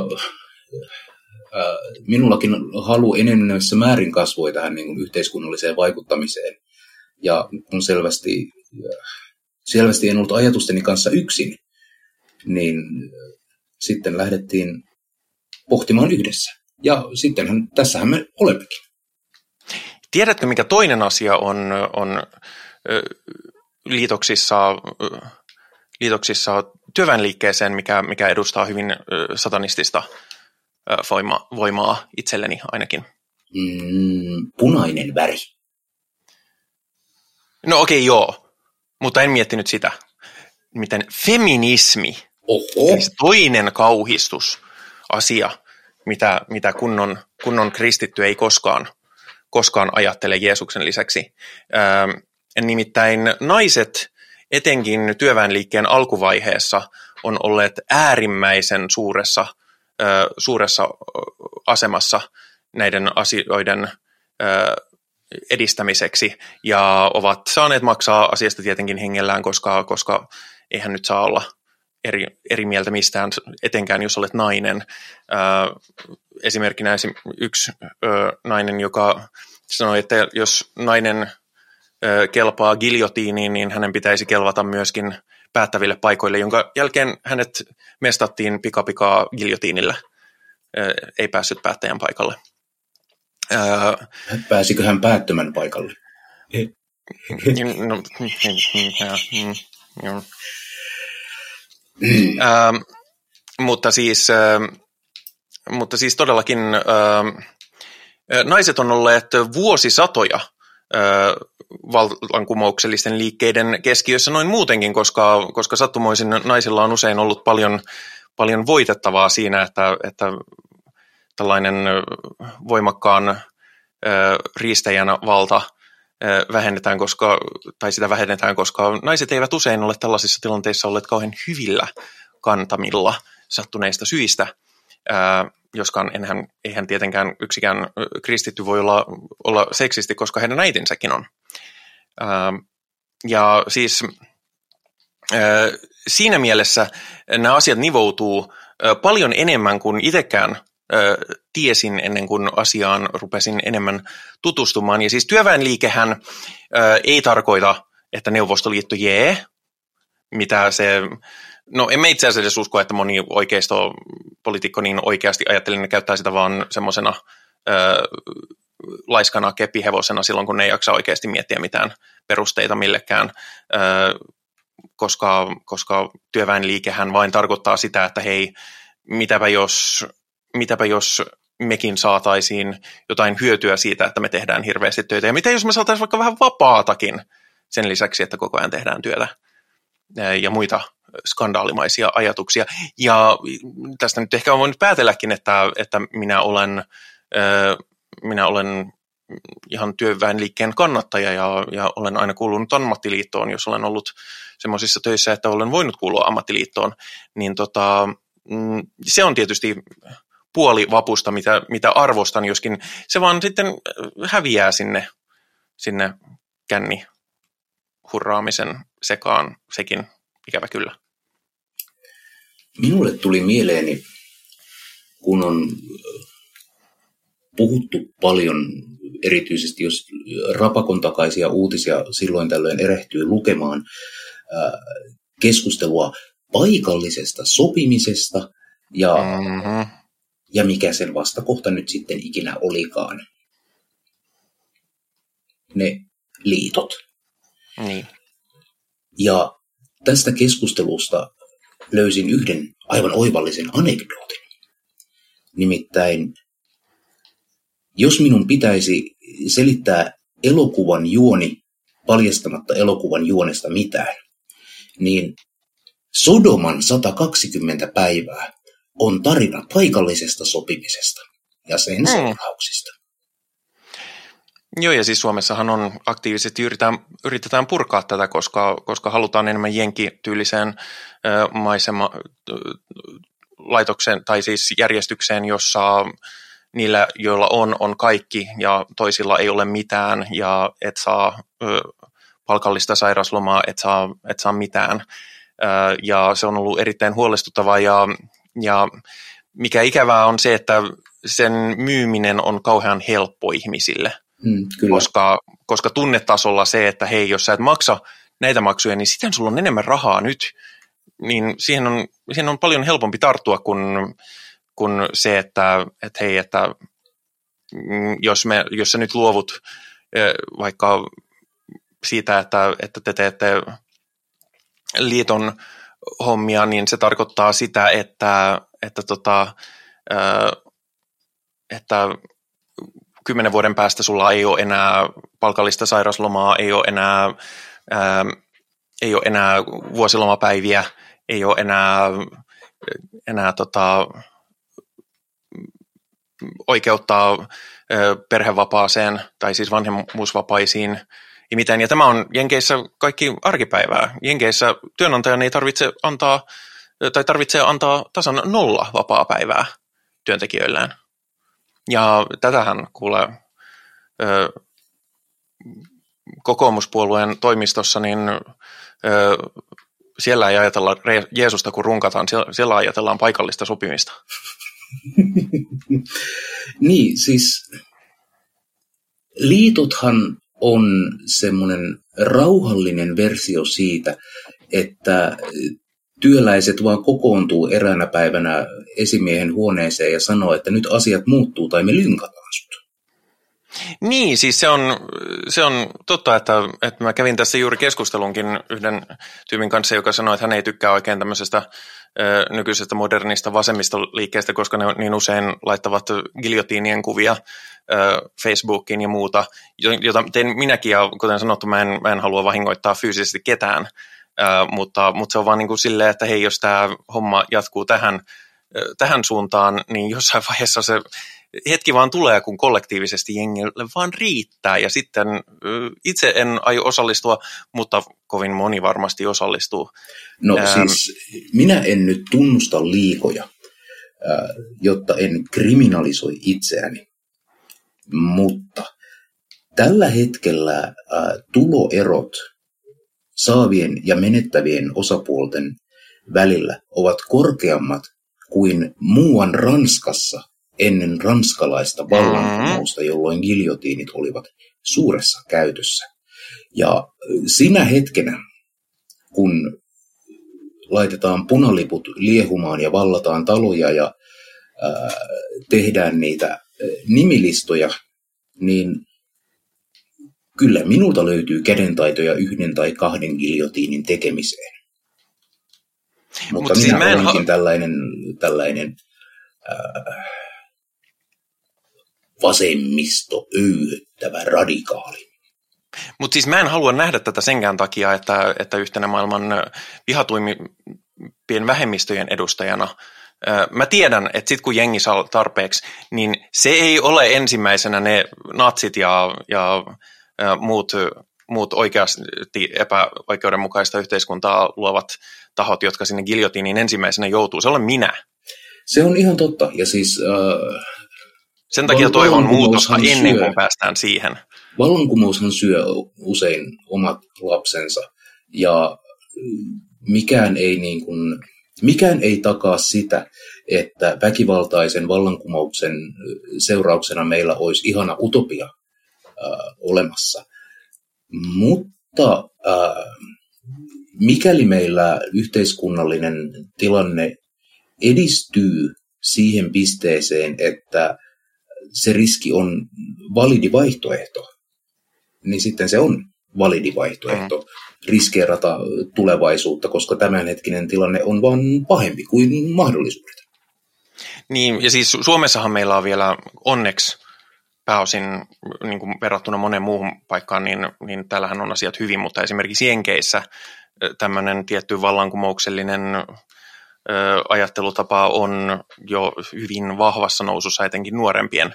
äh, minullakin halu enenevässä määrin kasvoi tähän niin kuin yhteiskunnalliseen vaikuttamiseen, ja kun selvästi selvästi en ollut ajatusteni kanssa yksin, niin sitten lähdettiin pohtimaan yhdessä. Ja sittenhän, tässähän me olemmekin. Tiedätkö, mikä toinen asia on, on liitoksissa, liitoksissa työväenliikkeeseen, mikä, mikä edustaa hyvin satanistista voima, voimaa itselleni ainakin? Mm, punainen väri. No okei, okay, joo. Mutta en miettinyt sitä. Miten feminismi, Oho. Toinen kauhistus, asia, mitä, mitä kunnon, kunnon kristitty ei koskaan, koskaan ajattele Jeesuksen lisäksi. Ähm, nimittäin naiset etenkin työväenliikkeen alkuvaiheessa on olleet äärimmäisen suuressa, äh, suuressa asemassa näiden asioiden äh, edistämiseksi ja ovat saaneet maksaa asiasta tietenkin hengellään, koska, koska eihän nyt saa olla eri, eri mieltä mistään, etenkään jos olet nainen. esimerkkinä yksi nainen, joka sanoi, että jos nainen kelpaa giljotiiniin, niin hänen pitäisi kelvata myöskin päättäville paikoille, jonka jälkeen hänet mestattiin pikapikaa giljotiinillä. ei päässyt päättäjän paikalle. Pääsikö hän päättömän paikalle? no, mm, ähm, mutta, siis, äh, mutta siis todellakin äh, naiset on olleet vuosisatoja äh, vallankumouksellisten liikkeiden keskiössä noin muutenkin, koska, koska sattumoisin naisilla on usein ollut paljon, paljon voitettavaa siinä, että, että tällainen voimakkaan äh, riistäjän valta – vähennetään, koska, tai sitä vähennetään, koska naiset eivät usein ole tällaisissa tilanteissa olleet kauhean hyvillä kantamilla sattuneista syistä, joskaan enhän, eihän tietenkään yksikään kristitty voi olla, olla seksisti, koska heidän äitinsäkin on. ja siis siinä mielessä nämä asiat nivoutuu paljon enemmän kuin itsekään tiesin ennen kuin asiaan rupesin enemmän tutustumaan. Ja siis työväenliikehän ei tarkoita, että Neuvostoliitto jee, mitä se, no emme itse asiassa usko, että moni oikeistopolitiikko niin oikeasti ajattelee, että käyttää sitä vaan semmoisena laiskana kepihevosena silloin, kun ne ei jaksa oikeasti miettiä mitään perusteita millekään, ö, koska, koska työväenliikehän vain tarkoittaa sitä, että hei, mitäpä jos mitäpä jos mekin saataisiin jotain hyötyä siitä, että me tehdään hirveästi töitä. Ja mitä jos me saataisiin vaikka vähän vapaatakin sen lisäksi, että koko ajan tehdään työtä ja muita skandaalimaisia ajatuksia. Ja tästä nyt ehkä on voinut päätelläkin, että, että minä, olen, minä olen ihan työväenliikkeen kannattaja ja, ja olen aina kuulunut ammattiliittoon, jos olen ollut semmoisissa töissä, että olen voinut kuulua ammattiliittoon, niin tota, mm, se on tietysti puoli vapusta, mitä, mitä arvostan, joskin se vaan sitten häviää sinne, sinne känni hurraamisen sekaan, sekin ikävä kyllä. Minulle tuli mieleeni, kun on puhuttu paljon, erityisesti jos rapakon takaisia uutisia silloin tällöin erehtyy lukemaan, keskustelua paikallisesta sopimisesta ja mm-hmm ja mikä sen vastakohta nyt sitten ikinä olikaan. Ne liitot. Niin. Ja tästä keskustelusta löysin yhden aivan oivallisen anekdootin. Nimittäin, jos minun pitäisi selittää elokuvan juoni paljastamatta elokuvan juonesta mitään, niin Sodoman 120 päivää on tarina paikallisesta sopimisesta ja sen mm. seurauksista. Joo, ja siis Suomessahan on aktiivisesti yritetään, yritetään purkaa tätä, koska, koska halutaan enemmän jenkityyliseen ö, maisema laitokseen tai siis järjestykseen, jossa niillä, joilla on, on kaikki ja toisilla ei ole mitään ja et saa ö, palkallista sairaslomaa, et saa, et saa mitään. Ö, ja se on ollut erittäin huolestuttavaa ja ja mikä ikävää on se, että sen myyminen on kauhean helppo ihmisille, mm, Koska, koska tunnetasolla se, että hei, jos sä et maksa näitä maksuja, niin sitten sulla on enemmän rahaa nyt, niin siihen on, siihen on paljon helpompi tarttua kuin, kuin se, että, että hei, että mm, jos, me, jos sä nyt luovut vaikka siitä, että, että te teette liiton hommia, niin se tarkoittaa sitä, että, että, tota, että kymmenen vuoden päästä sulla ei ole enää palkallista sairauslomaa, ei ole enää, ää, ei ole enää vuosilomapäiviä, ei ole enää, enää tota, oikeuttaa perhevapaaseen tai siis vanhemmuusvapaisiin ja miten. Ja tämä on Jenkeissä kaikki arkipäivää. Jenkeissä työnantajan ei tarvitse antaa, tai tarvitsee antaa tasan nolla vapaa-päivää työntekijöillään. Ja tätähän kuulee ö, kokoomuspuolueen toimistossa, niin ö, siellä ei ajatella Jeesusta, kun runkataan, siellä, siellä ajatellaan paikallista sopimista. niin, siis liitothan on semmoinen rauhallinen versio siitä, että työläiset vaan kokoontuu eräänä päivänä esimiehen huoneeseen ja sanoo, että nyt asiat muuttuu tai me lynkataan sut. Niin, siis se on, se on totta, että, että mä kävin tässä juuri keskustelunkin yhden tyypin kanssa, joka sanoi, että hän ei tykkää oikein tämmöisestä ö, nykyisestä modernista vasemmistoliikkeestä, koska ne niin usein laittavat giljotiinien kuvia Facebookiin ja muuta, jota teen minäkin, ja kuten sanottu, mä en, mä en halua vahingoittaa fyysisesti ketään, mutta, mutta se on vaan niin kuin silleen, että hei, jos tämä homma jatkuu tähän, tähän suuntaan, niin jossain vaiheessa se hetki vaan tulee, kun kollektiivisesti jengille vaan riittää. Ja sitten itse en aio osallistua, mutta kovin moni varmasti osallistuu. No ähm, siis minä en nyt tunnusta liikoja, jotta en kriminalisoi itseäni. Mutta tällä hetkellä tuloerot saavien ja menettävien osapuolten välillä ovat korkeammat kuin muuan Ranskassa ennen ranskalaista vallankumousta, jolloin giljotiinit olivat suuressa käytössä. Ja sinä hetkenä, kun laitetaan punaliput liehumaan ja vallataan taloja ja ää, tehdään niitä nimilistoja, niin kyllä minulta löytyy kädentaitoja yhden tai kahden giljotiinin tekemiseen. Mutta, Mutta minä siis olenkin ha- tällainen, tällainen ää, vasemmisto öyhyttävä radikaali. Mutta siis mä en halua nähdä tätä senkään takia, että, että yhtenä maailman vihatuimpien vähemmistöjen edustajana Mä tiedän, että sitten kun jengi saa tarpeeksi, niin se ei ole ensimmäisenä ne natsit ja, ja, muut, muut oikeasti epäoikeudenmukaista yhteiskuntaa luovat tahot, jotka sinne giljotiiniin ensimmäisenä joutuu. Se olen minä. Se on ihan totta. Ja siis äh, sen takia toivon muutosta ennen kuin päästään siihen. Vallankumoushan syö usein omat lapsensa ja mikään ei, niin kuin, mikään ei takaa sitä, että väkivaltaisen vallankumouksen seurauksena meillä olisi ihana utopia äh, olemassa. Mutta äh, mikäli meillä yhteiskunnallinen tilanne edistyy siihen pisteeseen, että se riski on validi vaihtoehto, niin sitten se on validi vaihtoehto. Riskeerata tulevaisuutta, koska tämänhetkinen tilanne on vain pahempi kuin mahdollisuudet. Niin, ja siis Suomessahan meillä on vielä onneksi pääosin niin kuin verrattuna moneen muuhun paikkaan, niin, niin täällähän on asiat hyvin, mutta esimerkiksi Jenkeissä tämmöinen tietty vallankumouksellinen ajattelutapa on jo hyvin vahvassa nousussa etenkin nuorempien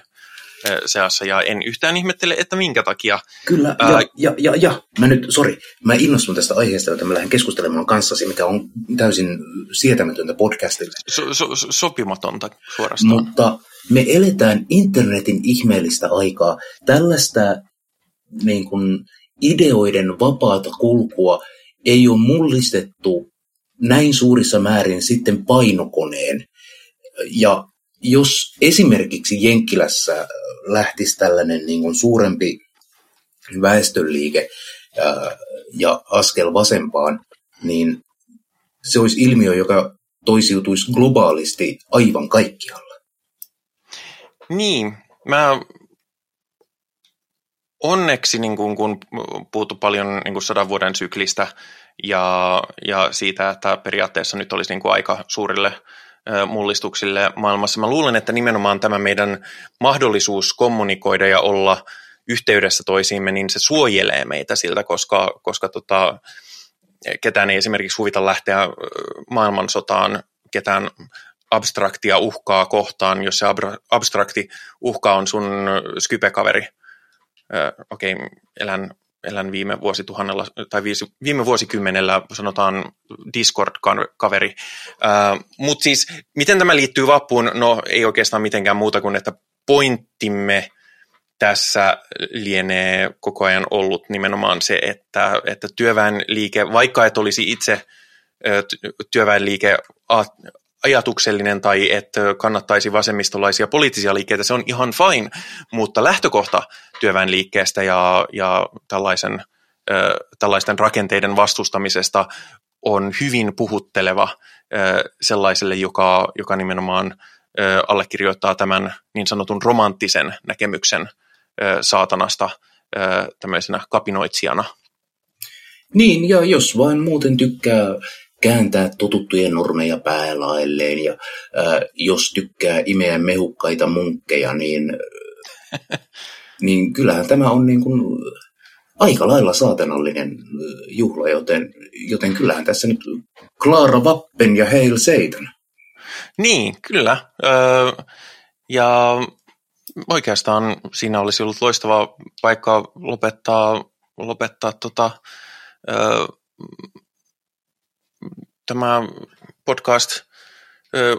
seassa ja en yhtään ihmettele, että minkä takia. Kyllä, ja, Ää, ja, ja, ja, mä nyt, sori, mä innostun tästä aiheesta, jota mä lähden keskustelemaan kanssasi, mikä on täysin sietämätöntä podcastille. So, so, sopimatonta suorastaan. Mutta me eletään internetin ihmeellistä aikaa. Tällaista niin kuin, ideoiden vapaata kulkua ei ole mullistettu näin suurissa määrin sitten painokoneen. Ja jos esimerkiksi Jenkkilässä lähtisi tällainen niin kuin suurempi väestönliike ää, ja askel vasempaan, niin se olisi ilmiö, joka toisiutuisi globaalisti aivan kaikkialla. Niin, mä onneksi niin kun, kun puhuttu paljon niin kun sadan vuoden syklistä ja, ja siitä, että periaatteessa nyt olisi niin aika suurille mullistuksille maailmassa. Mä luulen, että nimenomaan tämä meidän mahdollisuus kommunikoida ja olla yhteydessä toisiimme, niin se suojelee meitä siltä, koska, koska tota, ketään ei esimerkiksi huvita lähteä maailmansotaan ketään abstraktia uhkaa kohtaan, jos se abstrakti uhka on sun skype-kaveri. Okei, okay, elän elän viime vuosituhannella tai viime vuosikymmenellä, sanotaan Discord-kaveri. Mutta siis, miten tämä liittyy vappuun? No ei oikeastaan mitenkään muuta kuin, että pointtimme tässä lienee koko ajan ollut nimenomaan se, että, että työväenliike, vaikka et olisi itse työväenliike ajatuksellinen tai että kannattaisi vasemmistolaisia poliittisia liikkeitä, se on ihan fine, mutta lähtökohta työväenliikkeestä ja, ja tällaisen, tällaisten rakenteiden vastustamisesta on hyvin puhutteleva sellaiselle, joka, joka nimenomaan allekirjoittaa tämän niin sanotun romanttisen näkemyksen saatanasta tämmöisenä kapinoitsijana. Niin, ja jos vain muuten tykkää kääntää totuttuja normeja päälailleen ja ää, jos tykkää imeä mehukkaita munkkeja, niin, niin kyllähän tämä on niin kuin aika lailla saatanallinen juhla, joten, joten kyllähän tässä nyt Klaara Vappen ja Hail Satan. Niin, kyllä. Öö, ja oikeastaan siinä olisi ollut loistava paikka lopettaa, lopettaa tota, öö, tämä podcast öö,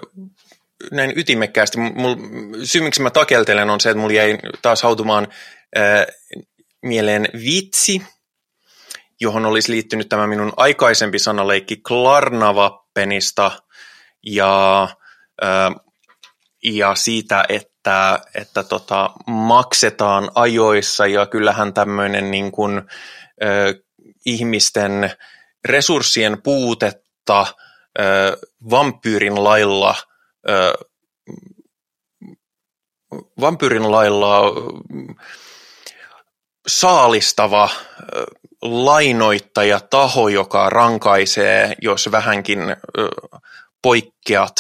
näin ytimekkäästi. Mul, syy, miksi mä takeltelen, on se, että mulla jäi taas hautumaan öö, mieleen vitsi, johon olisi liittynyt tämä minun aikaisempi sanaleikki Klarnavappenista ja, ja siitä, että, että tota, maksetaan ajoissa ja kyllähän tämmöinen niin kuin, ihmisten resurssien puutetta vampyyrin lailla vampyyrin lailla saalistava lainoittaja taho, joka rankaisee, jos vähänkin poikkeat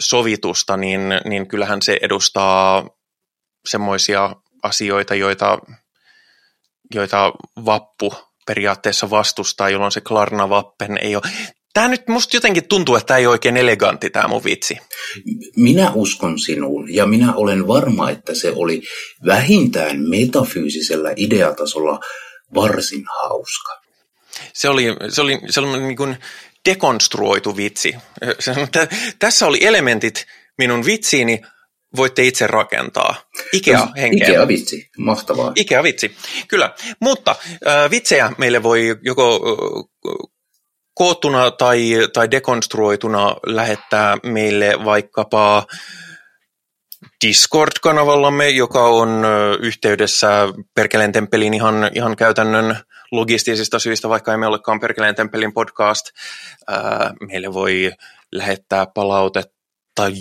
sovitusta, niin, niin kyllähän se edustaa semmoisia asioita, joita, joita vappu periaatteessa vastustaa, jolloin se Klarna Vappen ei ole. Tämä nyt musta jotenkin tuntuu, että tämä ei ole oikein elegantti tämä mun vitsi. Minä uskon sinuun ja minä olen varma, että se oli vähintään metafyysisellä ideatasolla varsin hauska. Se oli, se oli, se oli niin kuin dekonstruoitu vitsi. Tässä oli elementit minun vitsiini, voitte itse rakentaa. Ikea henkeä. Ikea vitsi, mahtavaa. Ikea vitsi, kyllä. Mutta äh, vitsejä meille voi joko koottuna tai, tai dekonstruoituna lähettää meille vaikkapa Discord-kanavallamme, joka on yhteydessä Perkeleen temppeliin ihan, ihan käytännön logistisista syistä, vaikka emme olekaan Perkeleen temppelin podcast. Meille voi lähettää palautetta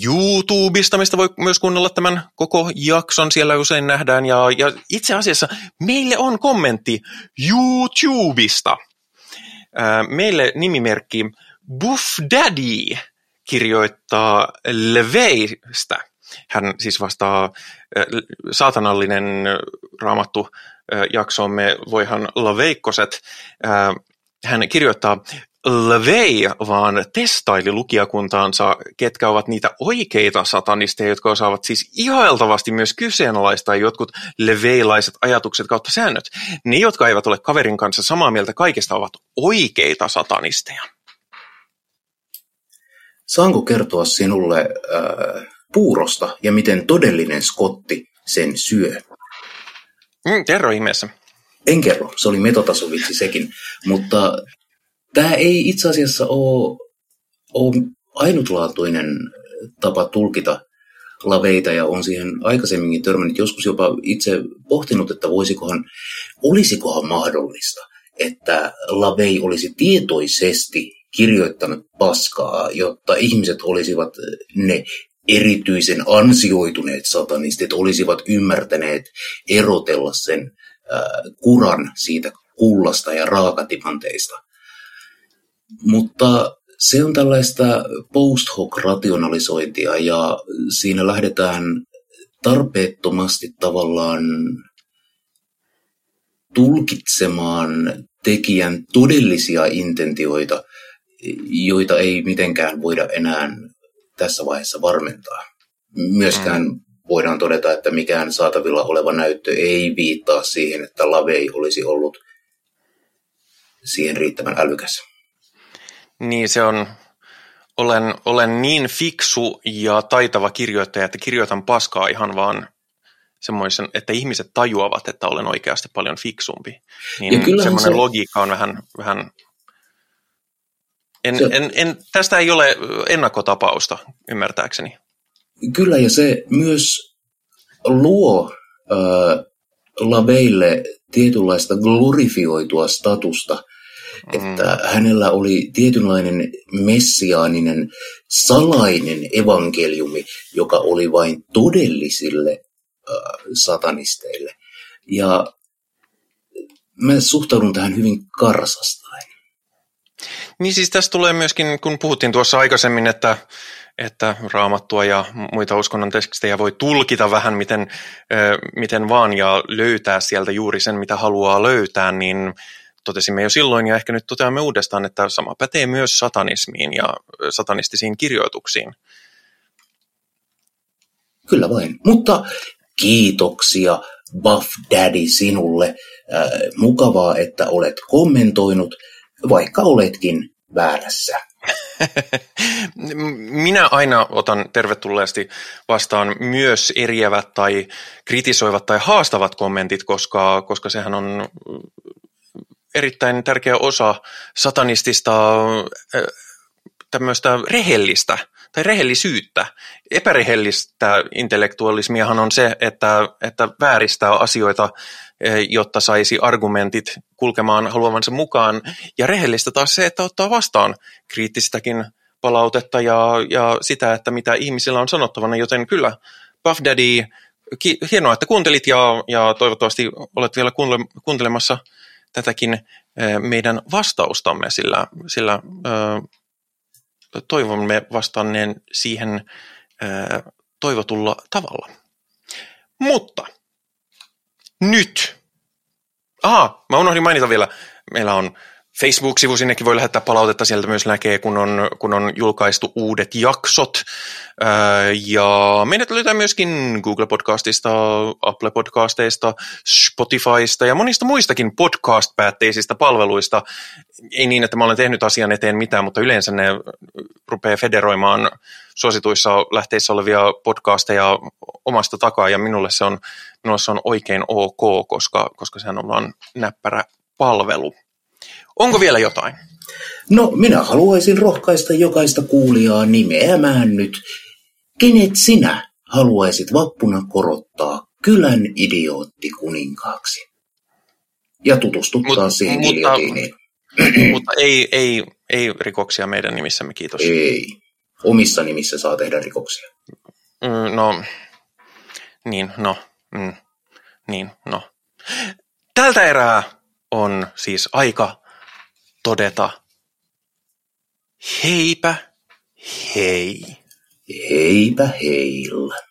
YouTubesta, mistä voi myös kuunnella tämän koko jakson, siellä usein nähdään. Ja, ja itse asiassa meille on kommentti YouTubesta – meille nimimerkki Buff Daddy kirjoittaa Leveistä. Hän siis vastaa saatanallinen raamattu jaksoomme Voihan Laveikkoset. Hän kirjoittaa Levei vaan testaili lukijakuntaansa, ketkä ovat niitä oikeita satanisteja, jotka osaavat siis ihailtavasti myös kyseenalaistaa jotkut leveilaiset ajatukset kautta säännöt. Ne, jotka eivät ole kaverin kanssa samaa mieltä kaikesta, ovat oikeita satanisteja. Saanko kertoa sinulle äh, puurosta ja miten todellinen skotti sen syö? Mm, kerro ihmeessä. En kerro, se oli metotasovitsi sekin, mutta tämä ei itse asiassa ole, ole ainutlaatuinen tapa tulkita laveita ja on siihen aikaisemminkin törmännyt joskus jopa itse pohtinut, että voisikohan, olisikohan mahdollista, että lavei olisi tietoisesti kirjoittanut paskaa, jotta ihmiset olisivat ne erityisen ansioituneet satanistit, olisivat ymmärtäneet erotella sen äh, kuran siitä kullasta ja raakatimanteista. Mutta se on tällaista post hoc rationalisointia ja siinä lähdetään tarpeettomasti tavallaan tulkitsemaan tekijän todellisia intentioita, joita ei mitenkään voida enää tässä vaiheessa varmentaa. Myöskään mm. voidaan todeta, että mikään saatavilla oleva näyttö ei viittaa siihen, että Lavei olisi ollut siihen riittävän älykäs. Niin se on, olen, olen niin fiksu ja taitava kirjoittaja, että kirjoitan paskaa ihan vaan semmoisen, että ihmiset tajuavat, että olen oikeasti paljon fiksumpi. Niin semmoinen se... logiikka on vähän, vähän en, se... en, en, tästä ei ole ennakkotapausta, ymmärtääkseni. Kyllä, ja se myös luo äh, laveille tietynlaista glorifioitua statusta. Että hänellä oli tietynlainen messiaaninen salainen evankeliumi, joka oli vain todellisille äh, satanisteille. Ja mä suhtaudun tähän hyvin karsastain. Niin siis tässä tulee myöskin, kun puhuttiin tuossa aikaisemmin, että, että raamattua ja muita uskonnon tekstejä voi tulkita vähän miten, miten vaan ja löytää sieltä juuri sen, mitä haluaa löytää, niin totesimme jo silloin ja ehkä nyt toteamme uudestaan, että sama pätee myös satanismiin ja satanistisiin kirjoituksiin. Kyllä vain, mutta kiitoksia Buff Daddy sinulle. Äh, mukavaa, että olet kommentoinut, vaikka oletkin väärässä. Minä aina otan tervetulleesti vastaan myös eriävät tai kritisoivat tai haastavat kommentit, koska, koska sehän on erittäin tärkeä osa satanistista tämmöistä rehellistä tai rehellisyyttä. Epärehellistä intellektualismiahan on se, että, että vääristää asioita, jotta saisi argumentit kulkemaan haluamansa mukaan. Ja rehellistä taas se, että ottaa vastaan kriittistäkin palautetta ja, ja sitä, että mitä ihmisillä on sanottavana. Joten kyllä, Buff Daddy, ki- hienoa, että kuuntelit ja, ja toivottavasti olet vielä kuuntelemassa tätäkin meidän vastaustamme, sillä, sillä toivomme vastanneen siihen toivotulla tavalla. Mutta nyt, aha, mä unohdin mainita vielä, meillä on Facebook-sivu, sinnekin voi lähettää palautetta, sieltä myös näkee, kun on, kun on julkaistu uudet jaksot. Ja meidät löytää myöskin Google-podcastista, Apple-podcasteista, Spotifysta ja monista muistakin podcast-päätteisistä palveluista. Ei niin, että mä olen tehnyt asian eteen mitään, mutta yleensä ne rupeaa federoimaan suosituissa lähteissä olevia podcasteja omasta takaa, ja minulle se on, minulle se on oikein ok, koska, koska sehän on vain näppärä palvelu. Onko vielä jotain? No, minä haluaisin rohkaista jokaista kuulijaa nimeämään nyt, kenet sinä haluaisit vappuna korottaa kylän idiootti kuninkaaksi. Ja tutustuttaa Mut, siihen mutta, mutta ei, ei, ei rikoksia meidän nimissämme, kiitos. Ei. Omissa nimissä saa tehdä rikoksia. Mm, no, niin, no, mm, niin, no. Tältä erää on siis aika todeta heipä hei. Heipä heillä.